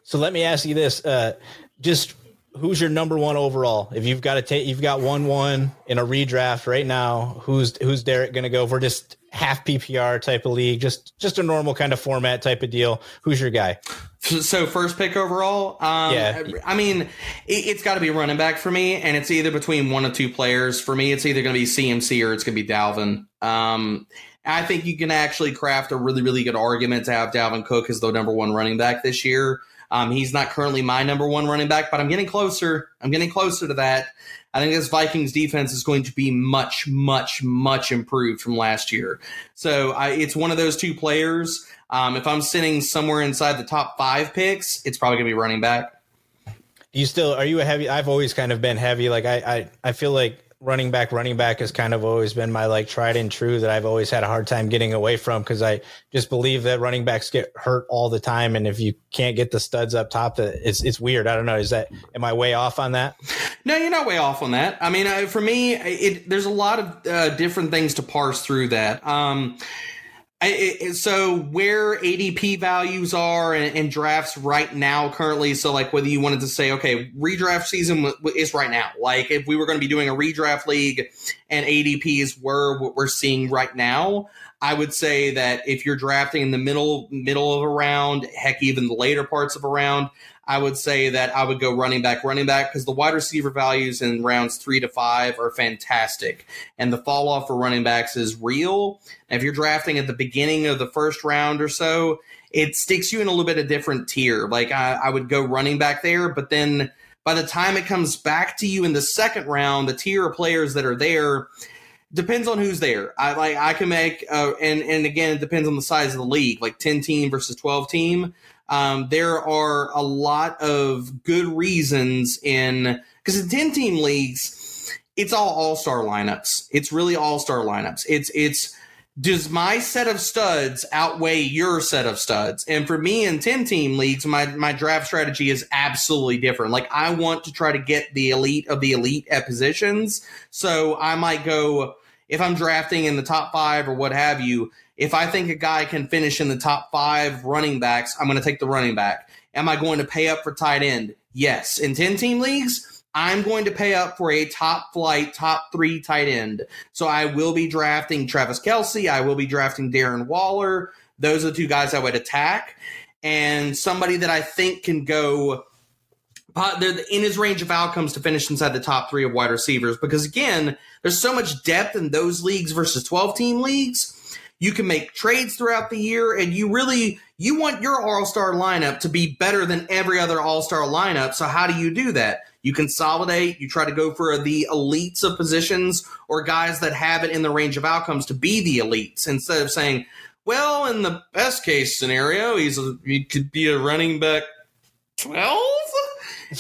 Speaker 4: So let me ask you this: uh, just who's your number one overall? If you've got to take, you've got one one in a redraft right now. Who's who's Derek going to go for? Just half PPR type of league, just just a normal kind of format type of deal. Who's your guy?
Speaker 5: So first pick overall, um,
Speaker 4: Yeah.
Speaker 5: I mean, it, it's got to be running back for me, and it's either between one of two players. For me, it's either going to be CMC or it's going to be Dalvin. Um, I think you can actually craft a really, really good argument to have Dalvin Cook as the number one running back this year. Um, he's not currently my number one running back, but I'm getting closer. I'm getting closer to that. I think this Vikings defense is going to be much, much, much improved from last year. So I, it's one of those two players. Um, if I'm sitting somewhere inside the top five picks, it's probably going to be running back.
Speaker 4: You still are you a heavy? I've always kind of been heavy. Like I I, I feel like running back, running back has kind of always been my like tried and true that I've always had a hard time getting away from because I just believe that running backs get hurt all the time, and if you can't get the studs up top, that it's it's weird. I don't know. Is that am I way off on that?
Speaker 5: No, you're not way off on that. I mean, uh, for me, it, there's a lot of uh, different things to parse through that. Um, I, so where ADP values are and, and drafts right now currently. So like whether you wanted to say, okay, redraft season is right now. Like if we were going to be doing a redraft league and ADPs were what we're seeing right now, I would say that if you're drafting in the middle middle of a round, heck, even the later parts of a round, I would say that I would go running back, running back, because the wide receiver values in rounds three to five are fantastic. And the fall off for running backs is real. And if you're drafting at the beginning of the first round or so, it sticks you in a little bit of different tier. Like I, I would go running back there, but then by the time it comes back to you in the second round, the tier of players that are there depends on who's there. I like I can make uh, and and again it depends on the size of the league, like ten team versus twelve team. Um, there are a lot of good reasons in because in ten team leagues, it's all all star lineups. It's really all star lineups. It's it's does my set of studs outweigh your set of studs? And for me in 10 team leagues, my, my draft strategy is absolutely different. Like I want to try to get the elite of the elite at positions. So I might go, if I'm drafting in the top five or what have you, if I think a guy can finish in the top five running backs, I'm going to take the running back. Am I going to pay up for tight end? Yes. In 10 team leagues, I'm going to pay up for a top flight, top three tight end. So I will be drafting Travis Kelce. I will be drafting Darren Waller. Those are the two guys I would attack. And somebody that I think can go in his range of outcomes to finish inside the top three of wide receivers. Because again, there's so much depth in those leagues versus 12 team leagues. You can make trades throughout the year, and you really you want your All Star lineup to be better than every other All Star lineup. So how do you do that? You consolidate. You try to go for the elites of positions or guys that have it in the range of outcomes to be the elites instead of saying, well, in the best case scenario, he's a, he could be a running back twelve.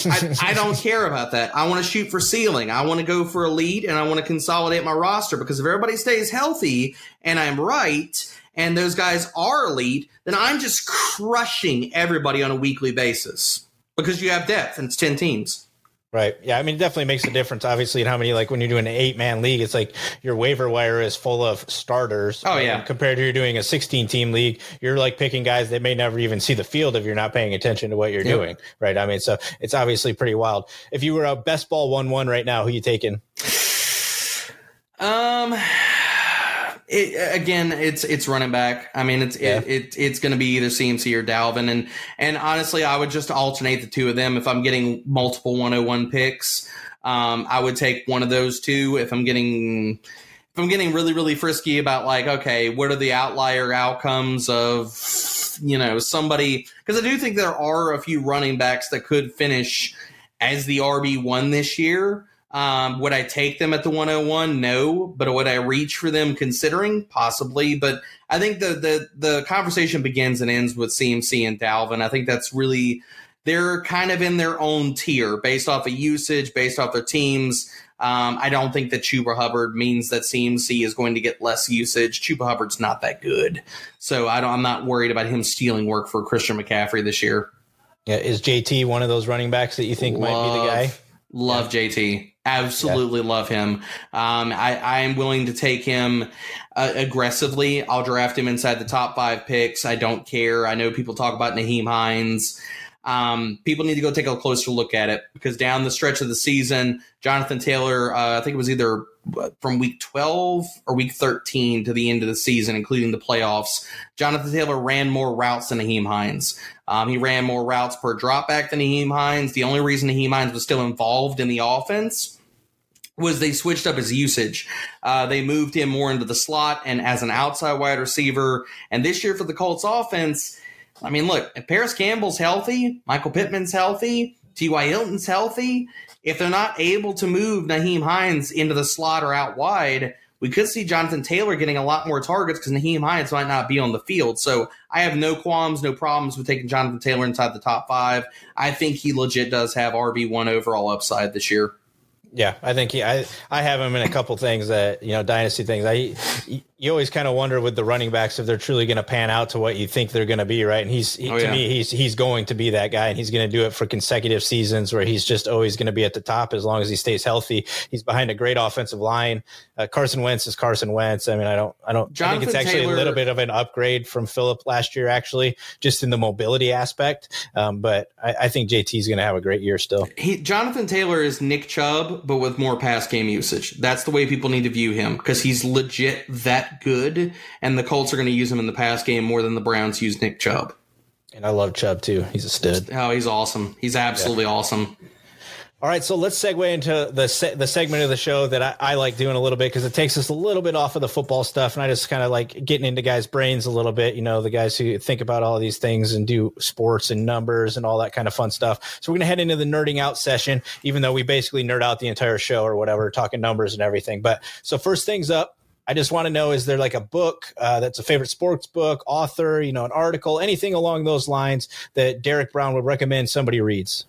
Speaker 5: I, I don't care about that. I want to shoot for ceiling. I want to go for elite and I want to consolidate my roster because if everybody stays healthy and I'm right and those guys are elite, then I'm just crushing everybody on a weekly basis because you have depth and it's 10 teams.
Speaker 4: Right. Yeah. I mean, it definitely makes a difference, obviously, in how many, like when you're doing an eight man league, it's like your waiver wire is full of starters.
Speaker 5: Oh, yeah.
Speaker 4: Compared to you're doing a 16 team league, you're like picking guys that may never even see the field if you're not paying attention to what you're
Speaker 5: Yep.
Speaker 4: doing. Right. I mean, so it's obviously pretty wild. If you were a best ball 1 1 right now, who you taking?
Speaker 5: Um, it, again, it's it's running back. I mean, it's
Speaker 4: Yeah.
Speaker 5: it, it it's going to be either CMC or Dalvin, and and honestly, I would just alternate the two of them if I'm getting multiple 101 picks. Um, I would take one of those two if I'm getting if I'm getting really really frisky about like okay, what are the outlier outcomes of you know somebody because I do think there are a few running backs that could finish as the RB one this year. Um, would I take them at the 101? No, but would I reach for them considering? Possibly, but I think the the the conversation begins and ends with CMC and Dalvin. I think that's really they're kind of in their own tier based off of usage, based off their teams. Um, I don't think that Chuba Hubbard means that CMC is going to get less usage. Chuba Hubbard's not that good, so I don't, I'm not worried about him stealing work for Christian McCaffrey this year.
Speaker 4: Yeah. Is JT one of those running backs that you think might be the guy?
Speaker 5: Love JT. Absolutely love him. Um, I, I am willing to take him uh, aggressively. I'll draft him inside the top five picks. I don't care. I know people talk about Nyheim Hines. um, people need to go take a closer look at it because down the stretch of the season, Jonathan Taylor, uh, I think it was either from week 12 or week 13 to the end of the season, including the playoffs, Jonathan Taylor ran more routes than Nyheim Hines. Um, he ran more routes per dropback than Nyheim Hines. The only reason Nyheim Hines was still involved in the offense was they switched up his usage. Uh, they moved him more into the slot and as an outside wide receiver. And this year for the Colts offense, I mean, look, if Parris Campbell's healthy, Michael Pittman's healthy, T.Y. Hilton's healthy, if they're not able to move Nyheim Hines into the slot or out wide, we could see Jonathan Taylor getting a lot more targets because Nyheim Hines might not be on the field. So I have no qualms, no problems with taking Jonathan Taylor inside the top five. I think he legit does have RB1 overall upside this year.
Speaker 4: Yeah, I think he, I I have him in a couple things that you know dynasty things. I you always kind of wonder with the running backs if they're truly going to pan out to what you think they're going to be, right? And he's he, oh, to me he's he's going to be that guy, and he's going to do it for consecutive seasons where he's just always going to be at the top as long as he stays healthy. He's behind a great offensive line. Uh, Carson Wentz is Carson Wentz. I mean, I don't I don't Jonathan I think it's actually Taylor, a little bit of an upgrade from Philip last year, actually, just in the mobility aspect. Um, but I, I think JT is going to have a great year still.
Speaker 5: He, Jonathan Taylor is Nick Chubb, but with more pass game usage. That's the way people need to view him because he's legit that good, and the Colts are going to use him in the pass game more than the Browns use Nick Chubb.
Speaker 4: And I love Chubb too. He's a stud.
Speaker 5: Oh, he's awesome. He's absolutely yeah. awesome.
Speaker 4: All right, so let's segue into the se- the segment of the show that I, I like doing a little bit because it takes us a little bit off of the football stuff, and I just kind of like getting into guys' brains a little bit. You know, the guys who think about all these things and do sports and numbers and all that kind of fun stuff. So we're gonna head into the nerding out session, even though we basically nerd out the entire show or whatever, talking numbers and everything. But so first things up, I just want to know is there like a book uh, that's a favorite sports book, author, you know, an article, anything along those lines that Derek Brown would recommend somebody reads?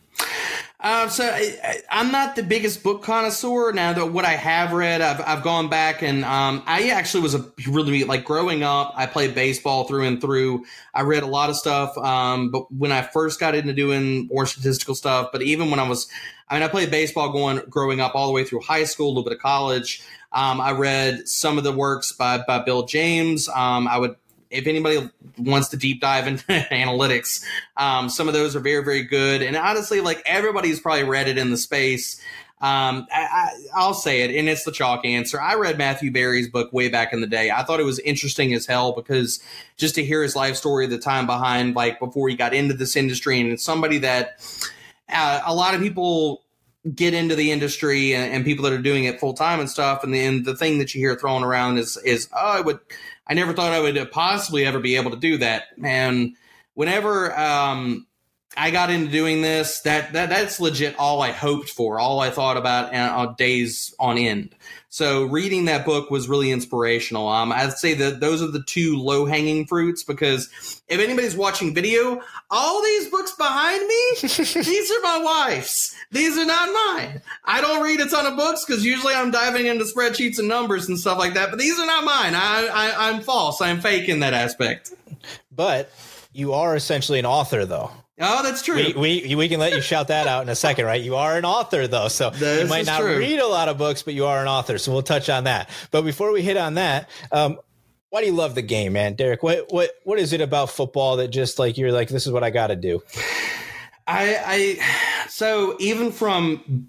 Speaker 5: Uh, so I, am not the biggest book connoisseur. Now that what I have read, I've, I've gone back and um, I actually was a really like growing up. I played baseball through and through. I read a lot of stuff. Um, but when I first got into doing more statistical stuff, but even when I was, I mean, I played baseball going growing up all the way through high school, a little bit of college. Um, I read some of the works by, by Bill James. Um, I would, if anybody wants to deep dive into analytics, um, some of those are very, very good. And honestly, like everybody's probably read it in the space. Um, I, will say it, and it's the chalk answer. I read Matthew Berry's book way back in the day. I thought it was interesting as hell because just to hear his life story, the time behind, like before he got into this industry, and it's somebody that uh, a lot of people get into the industry and, and people that are doing it full time and stuff. And then the thing that you hear thrown around is is oh, I would I never thought I would possibly ever be able to do that. And whenever um, I got into doing this, that that that's legit all I hoped for, all I thought about uh, days on end. So reading that book was really inspirational. Um, I'd say that those are the two low hanging fruits because if anybody's watching video, all these books behind me, these are my wife's. These are not mine. I don't read a ton of books because usually I'm diving into spreadsheets and numbers and stuff like that. But these are not mine. I, I I'm false. I'm fake in that aspect.
Speaker 4: But you are essentially an author, though.
Speaker 5: Oh, that's true.
Speaker 4: We, we, we can let you shout that out in a second, right? You are an author, though, so this you might not true. read a lot of books, but you are an author. So we'll touch on that. But before we hit on that, um, why do you love the game, man, Derek? What what what is it about football that just like you're like this is what I got to do?
Speaker 5: I I so even from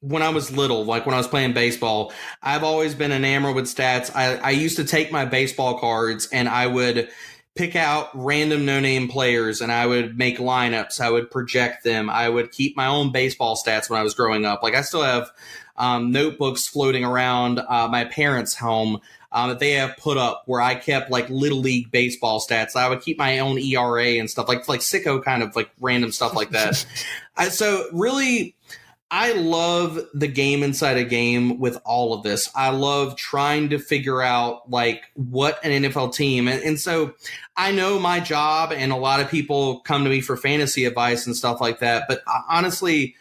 Speaker 5: when I was little, like when I was playing baseball, I've always been enamored with stats. I, I used to take my baseball cards and I would pick out random no name players and I would make lineups. I would project them. I would keep my own baseball stats when I was growing up. Like I still have um, notebooks floating around uh, my parents' home um, that they have put up where I kept like little league baseball stats. I would keep my own ERA and stuff like like sicko kind of like random stuff like that. I, so really I love the game inside a game with all of this. I love trying to figure out like what an NFL team and, and, so I know my job and a lot of people come to me for fantasy advice and stuff like that. But uh, honestly,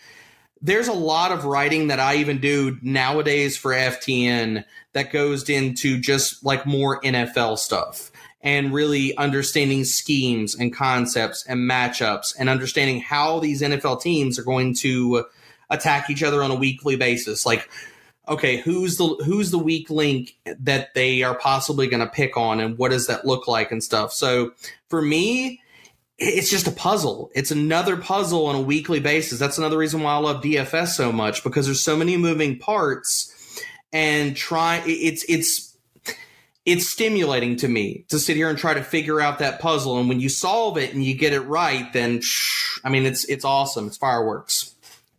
Speaker 5: there's a lot of writing that I even do nowadays for FTN that goes into just like more NFL stuff and really understanding schemes and concepts and matchups and understanding how these NFL teams are going to attack each other on a weekly basis. Like, okay, who's the who's the weak link that they are possibly going to pick on, and what does that look like and stuff. So for me, it's just a puzzle. It's another puzzle on a weekly basis. That's another reason why I love DFS so much because there's so many moving parts and try it's it's it's stimulating to me to sit here and try to figure out that puzzle and when you solve it and you get it right then I mean it's it's awesome. It's fireworks.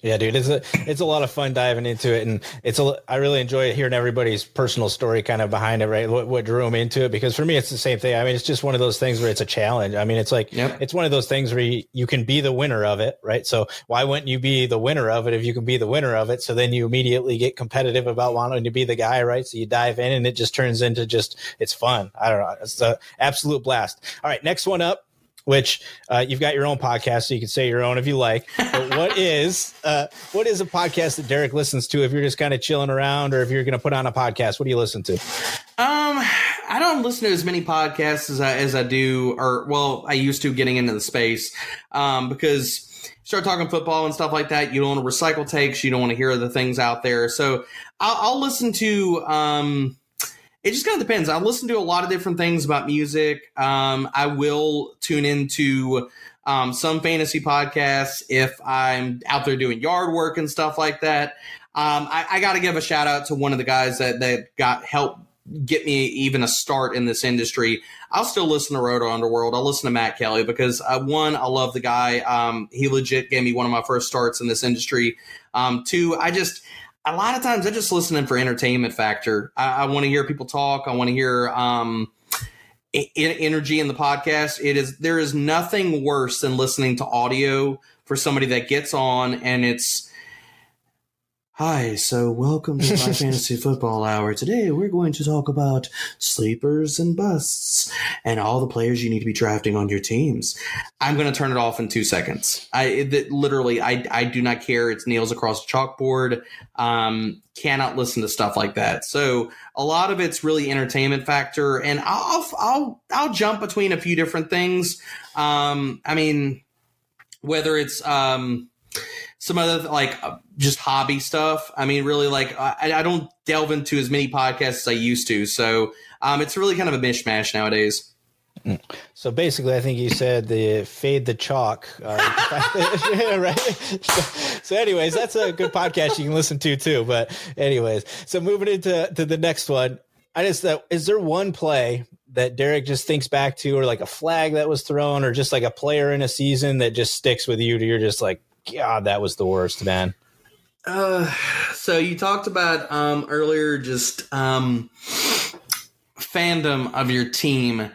Speaker 4: Yeah, dude, it's a it's a lot of fun diving into it, and it's a I really enjoy hearing everybody's personal story kind of behind it, right? What what drew them into it? Because for me, it's the same thing. I mean, it's just one of those things where it's a challenge. I mean, it's like yep. it's one of those things where you, you can be the winner of it, right? So why wouldn't you be the winner of it if you can be the winner of it? So then you immediately get competitive about wanting to be the guy, right? So you dive in, and it just turns into just it's fun. I don't know, it's an absolute blast. All right, next one up which uh, you've got your own podcast, so you can say your own if you like. But what is uh, what is a podcast that Derek listens to if you're just kind of chilling around, or if you're going to put on a podcast? What do you listen to?
Speaker 5: Um, I don't listen to as many podcasts as I as I do, or well, I used to getting into the space, um, because start talking football and stuff like that. You don't want to recycle takes. You don't want to hear the things out there. So I'll, I'll listen to um it just kind of depends. I listen to a lot of different things about music. Um, I will tune into um, some fantasy podcasts if I'm out there doing yard work and stuff like that. Um, I, I got to give a shout out to one of the guys that that got help get me even a start in this industry. I'll still listen to Roto Underworld. I'll listen to Matt Kelley because uh, one, I love the guy. Um, he legit gave me one of my first starts in this industry. Um, two, I just a lot of times I just listening for entertainment factor. I, I want to hear people talk. I want to hear um, energy in the podcast. It is there is nothing worse than listening to audio for somebody that gets on and it's Hi, so welcome to my fantasy football hour. Today we're going to talk about sleepers and busts and all the players you need to be drafting on your teams. I'm going to turn it off in two seconds. I it, literally, I, I do not care. It's nails across the chalkboard. Um, cannot listen to stuff like that. So a lot of it's really entertainment factor, and I'll I'll I'll jump between a few different things. Um, I mean, whether it's um some other like uh, just hobby stuff. I mean, really, like I, I, don't delve into as many podcasts as I used to, so um, it's really kind of a mishmash nowadays.
Speaker 4: So basically, I think you said the fade the chalk, uh, right? So, so, anyways, that's a good podcast you can listen to too. But anyways, so moving into to the next one, I just thought, is there one play that Derek just thinks back to, or like a flag that was thrown, or just like a player in a season that just sticks with you? To you're just like, God, that was the worst, man.
Speaker 5: Uh, so you talked about um, earlier just um, fandom of your team.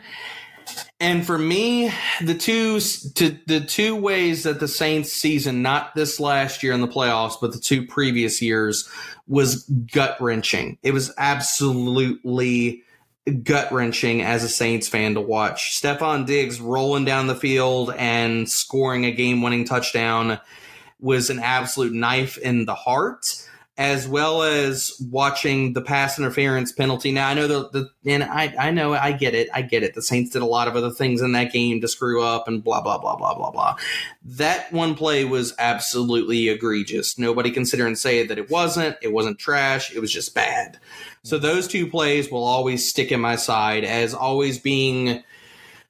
Speaker 5: And for me, the two to the two ways that the Saints season, not this last year in the playoffs, but the two previous years, was gut wrenching. It was absolutely gut wrenching as a Saints fan to watch. Stefon Diggs rolling down the field and scoring a game winning touchdown was an absolute knife in the heart. As well as watching the pass interference penalty. Now I know the, the and I I know I get it I get it. The Saints did a lot of other things in that game to screw up and blah blah blah blah blah blah. That one play was absolutely egregious. Nobody here and say that it wasn't. It wasn't trash. It was just bad. So those two plays will always stick in my side as always being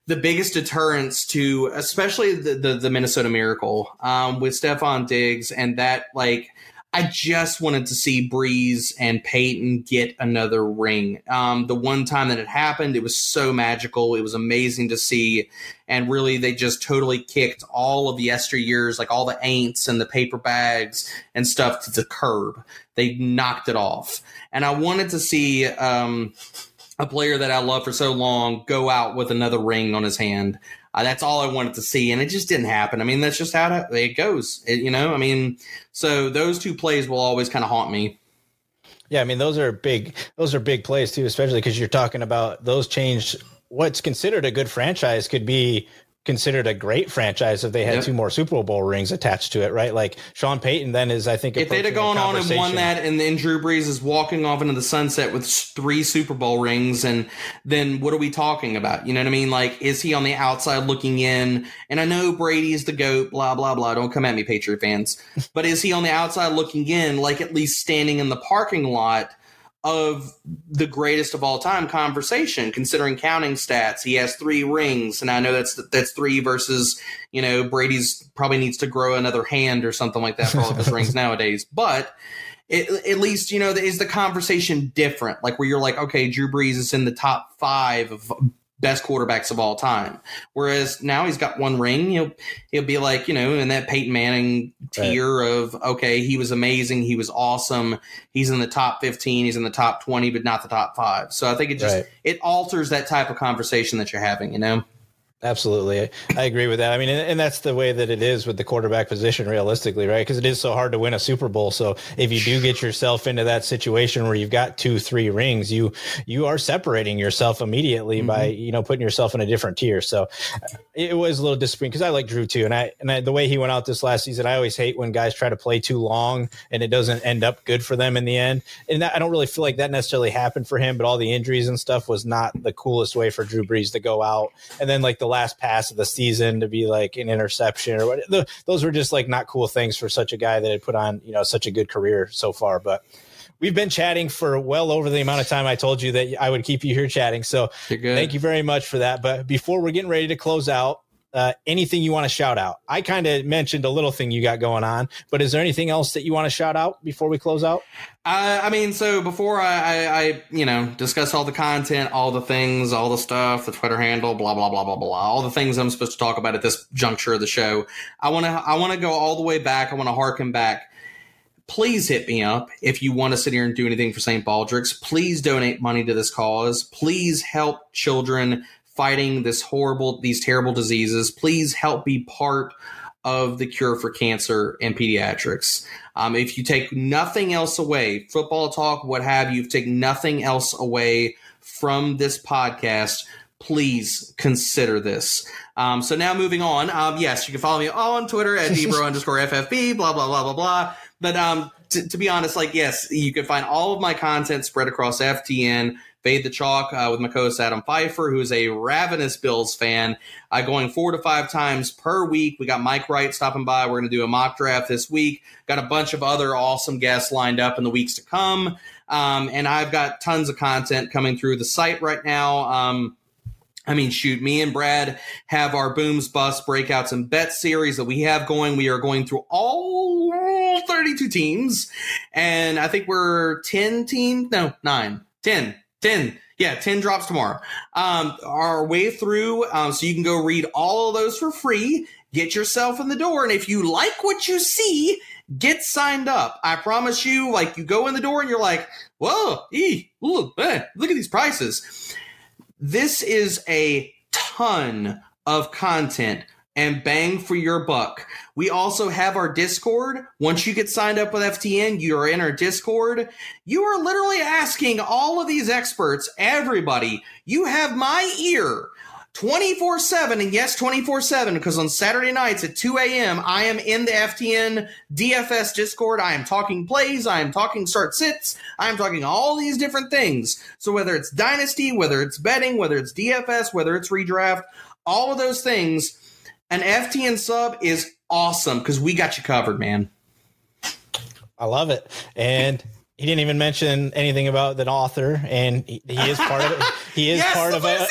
Speaker 5: the biggest deterrence to especially the, the, the Minnesota Miracle um, with Stefon Diggs and that like I just wanted to see Brees and Payton get another ring. Um, the one time that it happened, it was so magical. It was amazing to see. And really, they just totally kicked all of yesteryears, like all the ain'ts and the paper bags and stuff to the curb. They knocked it off. And I wanted to see um, a player that I love for so long go out with another ring on his hand. Uh, that's all I wanted to see, and it just didn't happen. I mean, that's just how it goes. It, you know, I mean, so those two plays will always kind of haunt me.
Speaker 4: Yeah, I mean, those are big. Those are big plays too, especially because you're talking about those changed. What's considered a good franchise could be considered a great franchise if they had yep. two more Super Bowl rings attached to it, right? Like Sean Payton then is, I think,
Speaker 5: if they'd have gone on and won that, and then Drew Brees is walking off into the sunset with three Super Bowl rings, and then what are we talking about? You know what I mean? Like, is he on the outside looking in? And I know Brady's the goat, blah blah blah. Don't come at me, Patriot fans. but is he on the outside looking in, like at least standing in the parking lot? Of the greatest of all time conversation, considering counting stats. He has three rings, and I know that's that's three versus you know Brady's probably needs to grow another hand or something like that for all of his rings nowadays. But it, at least you know is the conversation different? Like where you're like, okay, Drew Brees is in the top five of best quarterbacks of all time. Whereas now he's got one ring. He'll he'll be like, you know, in that Peyton Manning tier right. of okay, he was amazing, he was awesome. He's in the top 15, he's in the top 20, but not the top 5. So I think it just right. it alters that type of conversation that you're having, you know.
Speaker 4: Absolutely. I agree with that. I mean, and, that's the way that it is with the quarterback position, realistically, right? Because it is so hard to win a Super Bowl. So if you do get yourself into that situation where you've got two, three rings, you you are separating yourself immediately mm-hmm. by you know putting yourself in a different tier. So it was a little disappointing because I like Drew too, and I and I, the way he went out this last season, I always hate when guys try to play too long and it doesn't end up good for them in the end. And that, I don't really feel like that necessarily happened for him, but all the injuries and stuff was not the coolest way for Drew Brees to go out. And then like the last pass of the season to be like an interception or what. The, those were just like not cool things for such a guy that had put on you know such a good career so far. But we've been chatting for well over the amount of time I told you that I would keep you here chatting. So thank you very much for that. But before we're getting ready to close out, uh, anything you want to shout out? I kind of mentioned a little thing you got going on, but is there anything else that you want to shout out before we close out?
Speaker 5: Uh, I mean, so before I, I, I, you know, discuss all the content, all the things, all the stuff, the Twitter handle, blah blah blah blah blah, all the things I'm supposed to talk about at this juncture of the show, I want to, I want to go all the way back. I want to harken back please hit me up if you want to sit here and do anything for St. Baldrick's. Please donate money to this cause. Please help children fighting this horrible, these terrible diseases. Please help be part of the cure for cancer and pediatrics. Um, if you take nothing else away, football talk, what have you, take nothing else away from this podcast, please consider this. Um, so now moving on. Um, yes, you can follow me all on Twitter at dbro underscore ffb, blah, blah, blah, blah, blah. But um, t- to be honest, like, yes, you can find all of my content spread across FTN. Fade the Chalk uh, with my co-host Adam Pfeifer, who is a ravenous Bills fan, uh, going four to five times per week. We got Mike Wright stopping by. We're going to do a mock draft this week. Got a bunch of other awesome guests lined up in the weeks to come. Um, and I've got tons of content coming through the site right now. Um, I mean, shoot, me and Brad have our booms, bust, breakouts, and bet series that we have going. We are going through all 32 teams, and I think we're 10 teams, no, nine, 10 10. Yeah, 10 drops tomorrow. Um, our way through, um, so you can go read all of those for free. Get yourself in the door. And if you like what you see, get signed up. I promise you, like, you go in the door and you're like, whoa, ee, ooh, eh, look at these prices. This is a ton of content and bang for your buck. We also have our Discord. Once you get signed up with FTN, you are in our Discord. You are literally asking all of these experts, everybody, you have my ear 24 7. And yes, 24 7, because on Saturday nights at 2 a.m., I am in the FTN DFS Discord. I am talking plays. I am talking start sits. I am talking all these different things. So whether it's Dynasty, whether it's betting, whether it's DFS, whether it's redraft, all of those things an FTN sub is awesome because we got you covered, man.
Speaker 4: I love it. And he didn't even mention anything about the author, and he, he is part of it. He is
Speaker 5: yes,
Speaker 4: part of
Speaker 5: it.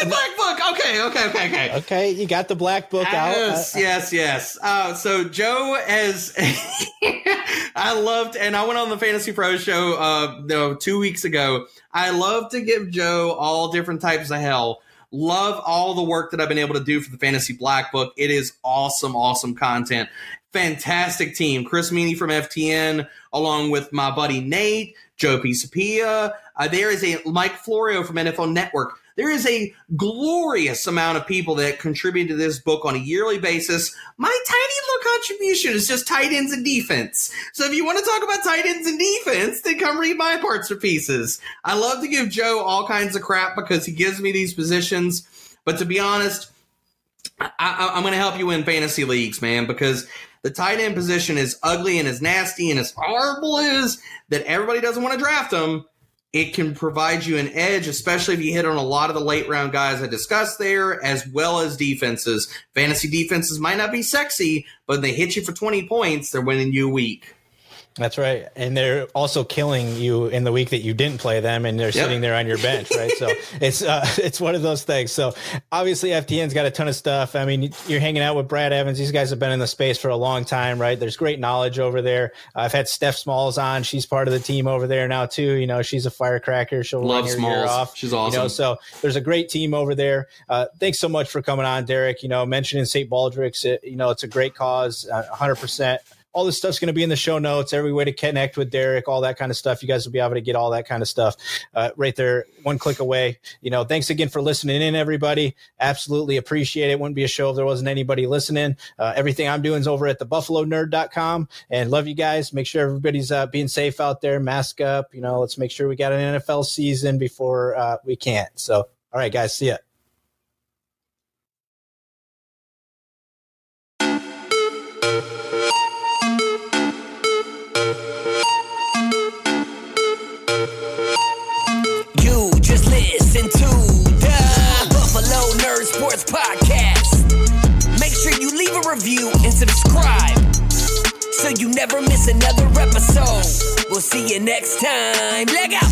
Speaker 5: The black book. Okay, okay, okay, okay.
Speaker 4: Okay, you got the black book
Speaker 5: yes,
Speaker 4: out.
Speaker 5: Yes, yes, uh, so Joe has. I loved, and I went on the Fantasy Pro show uh, no, two weeks ago. I love to give Joe all different types of hell Love all the work that I've been able to do for the Fantasy Black Book. It is awesome, awesome content. Fantastic team. Chris Meaney from FTN, along with my buddy Nate, Joe Pisapia. Uh, there is a Mike Florio from NFL Network. There is a glorious amount of people that contribute to this book on a yearly basis. My tiny little contribution is just tight ends and defense. So if you want to talk about tight ends and defense, then come read my parts or pieces. I love to give Joe all kinds of crap because he gives me these positions. But to be honest, I, am going to help you win fantasy leagues, man, because the tight end position is ugly and as nasty and as horrible as that everybody doesn't want to draft them it can provide you an edge, especially if you hit on a lot of the late round guys I discussed there, as well as defenses. Fantasy defenses might not be sexy, but they hit you for 20 points, they're winning you a week.
Speaker 4: That's right. And they're also killing you in the week that you didn't play them and they're yep. sitting there on your bench, right? so it's uh, it's one of those things. So obviously FTN's got a ton of stuff. I mean, you're hanging out with Brad Evans. These guys have been in the space for a long time, right? There's great knowledge over there. I've had Steph Smalls on. She's part of the team over there now too. You know, she's a firecracker. She'll
Speaker 5: love
Speaker 4: run your off.
Speaker 5: She's awesome.
Speaker 4: You know, so there's a great team over there. Uh, thanks so much for coming on, Derek. You know, mentioning St. Baldrick's, it, you know, it's a great cause, uh, 100% all this stuff's going to be in the show notes. Every way to connect with Derek, all that kind of stuff. You guys will be able to get all that kind of stuff uh, right there, one click away. You know, thanks again for listening in, everybody. Absolutely appreciate it. Wouldn't be a show if there wasn't anybody listening. Uh, everything I'm doing is over at the buffalonerd.com and love you guys. Make sure everybody's uh, being safe out there, mask up. You know, let's make sure we got an NFL season before uh, we can't. So, all right, guys, see ya.
Speaker 3: Review and subscribe so you never miss another episode. We'll see you next time. Leg out.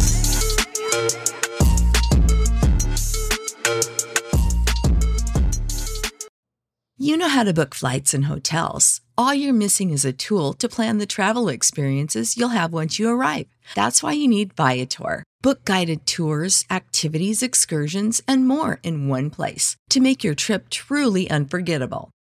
Speaker 6: You know how to book flights and hotels. All you're missing is a tool to plan the travel experiences you'll have once you arrive. That's why you need Viator. Book guided tours, activities, excursions, and more in one place to make your trip truly unforgettable.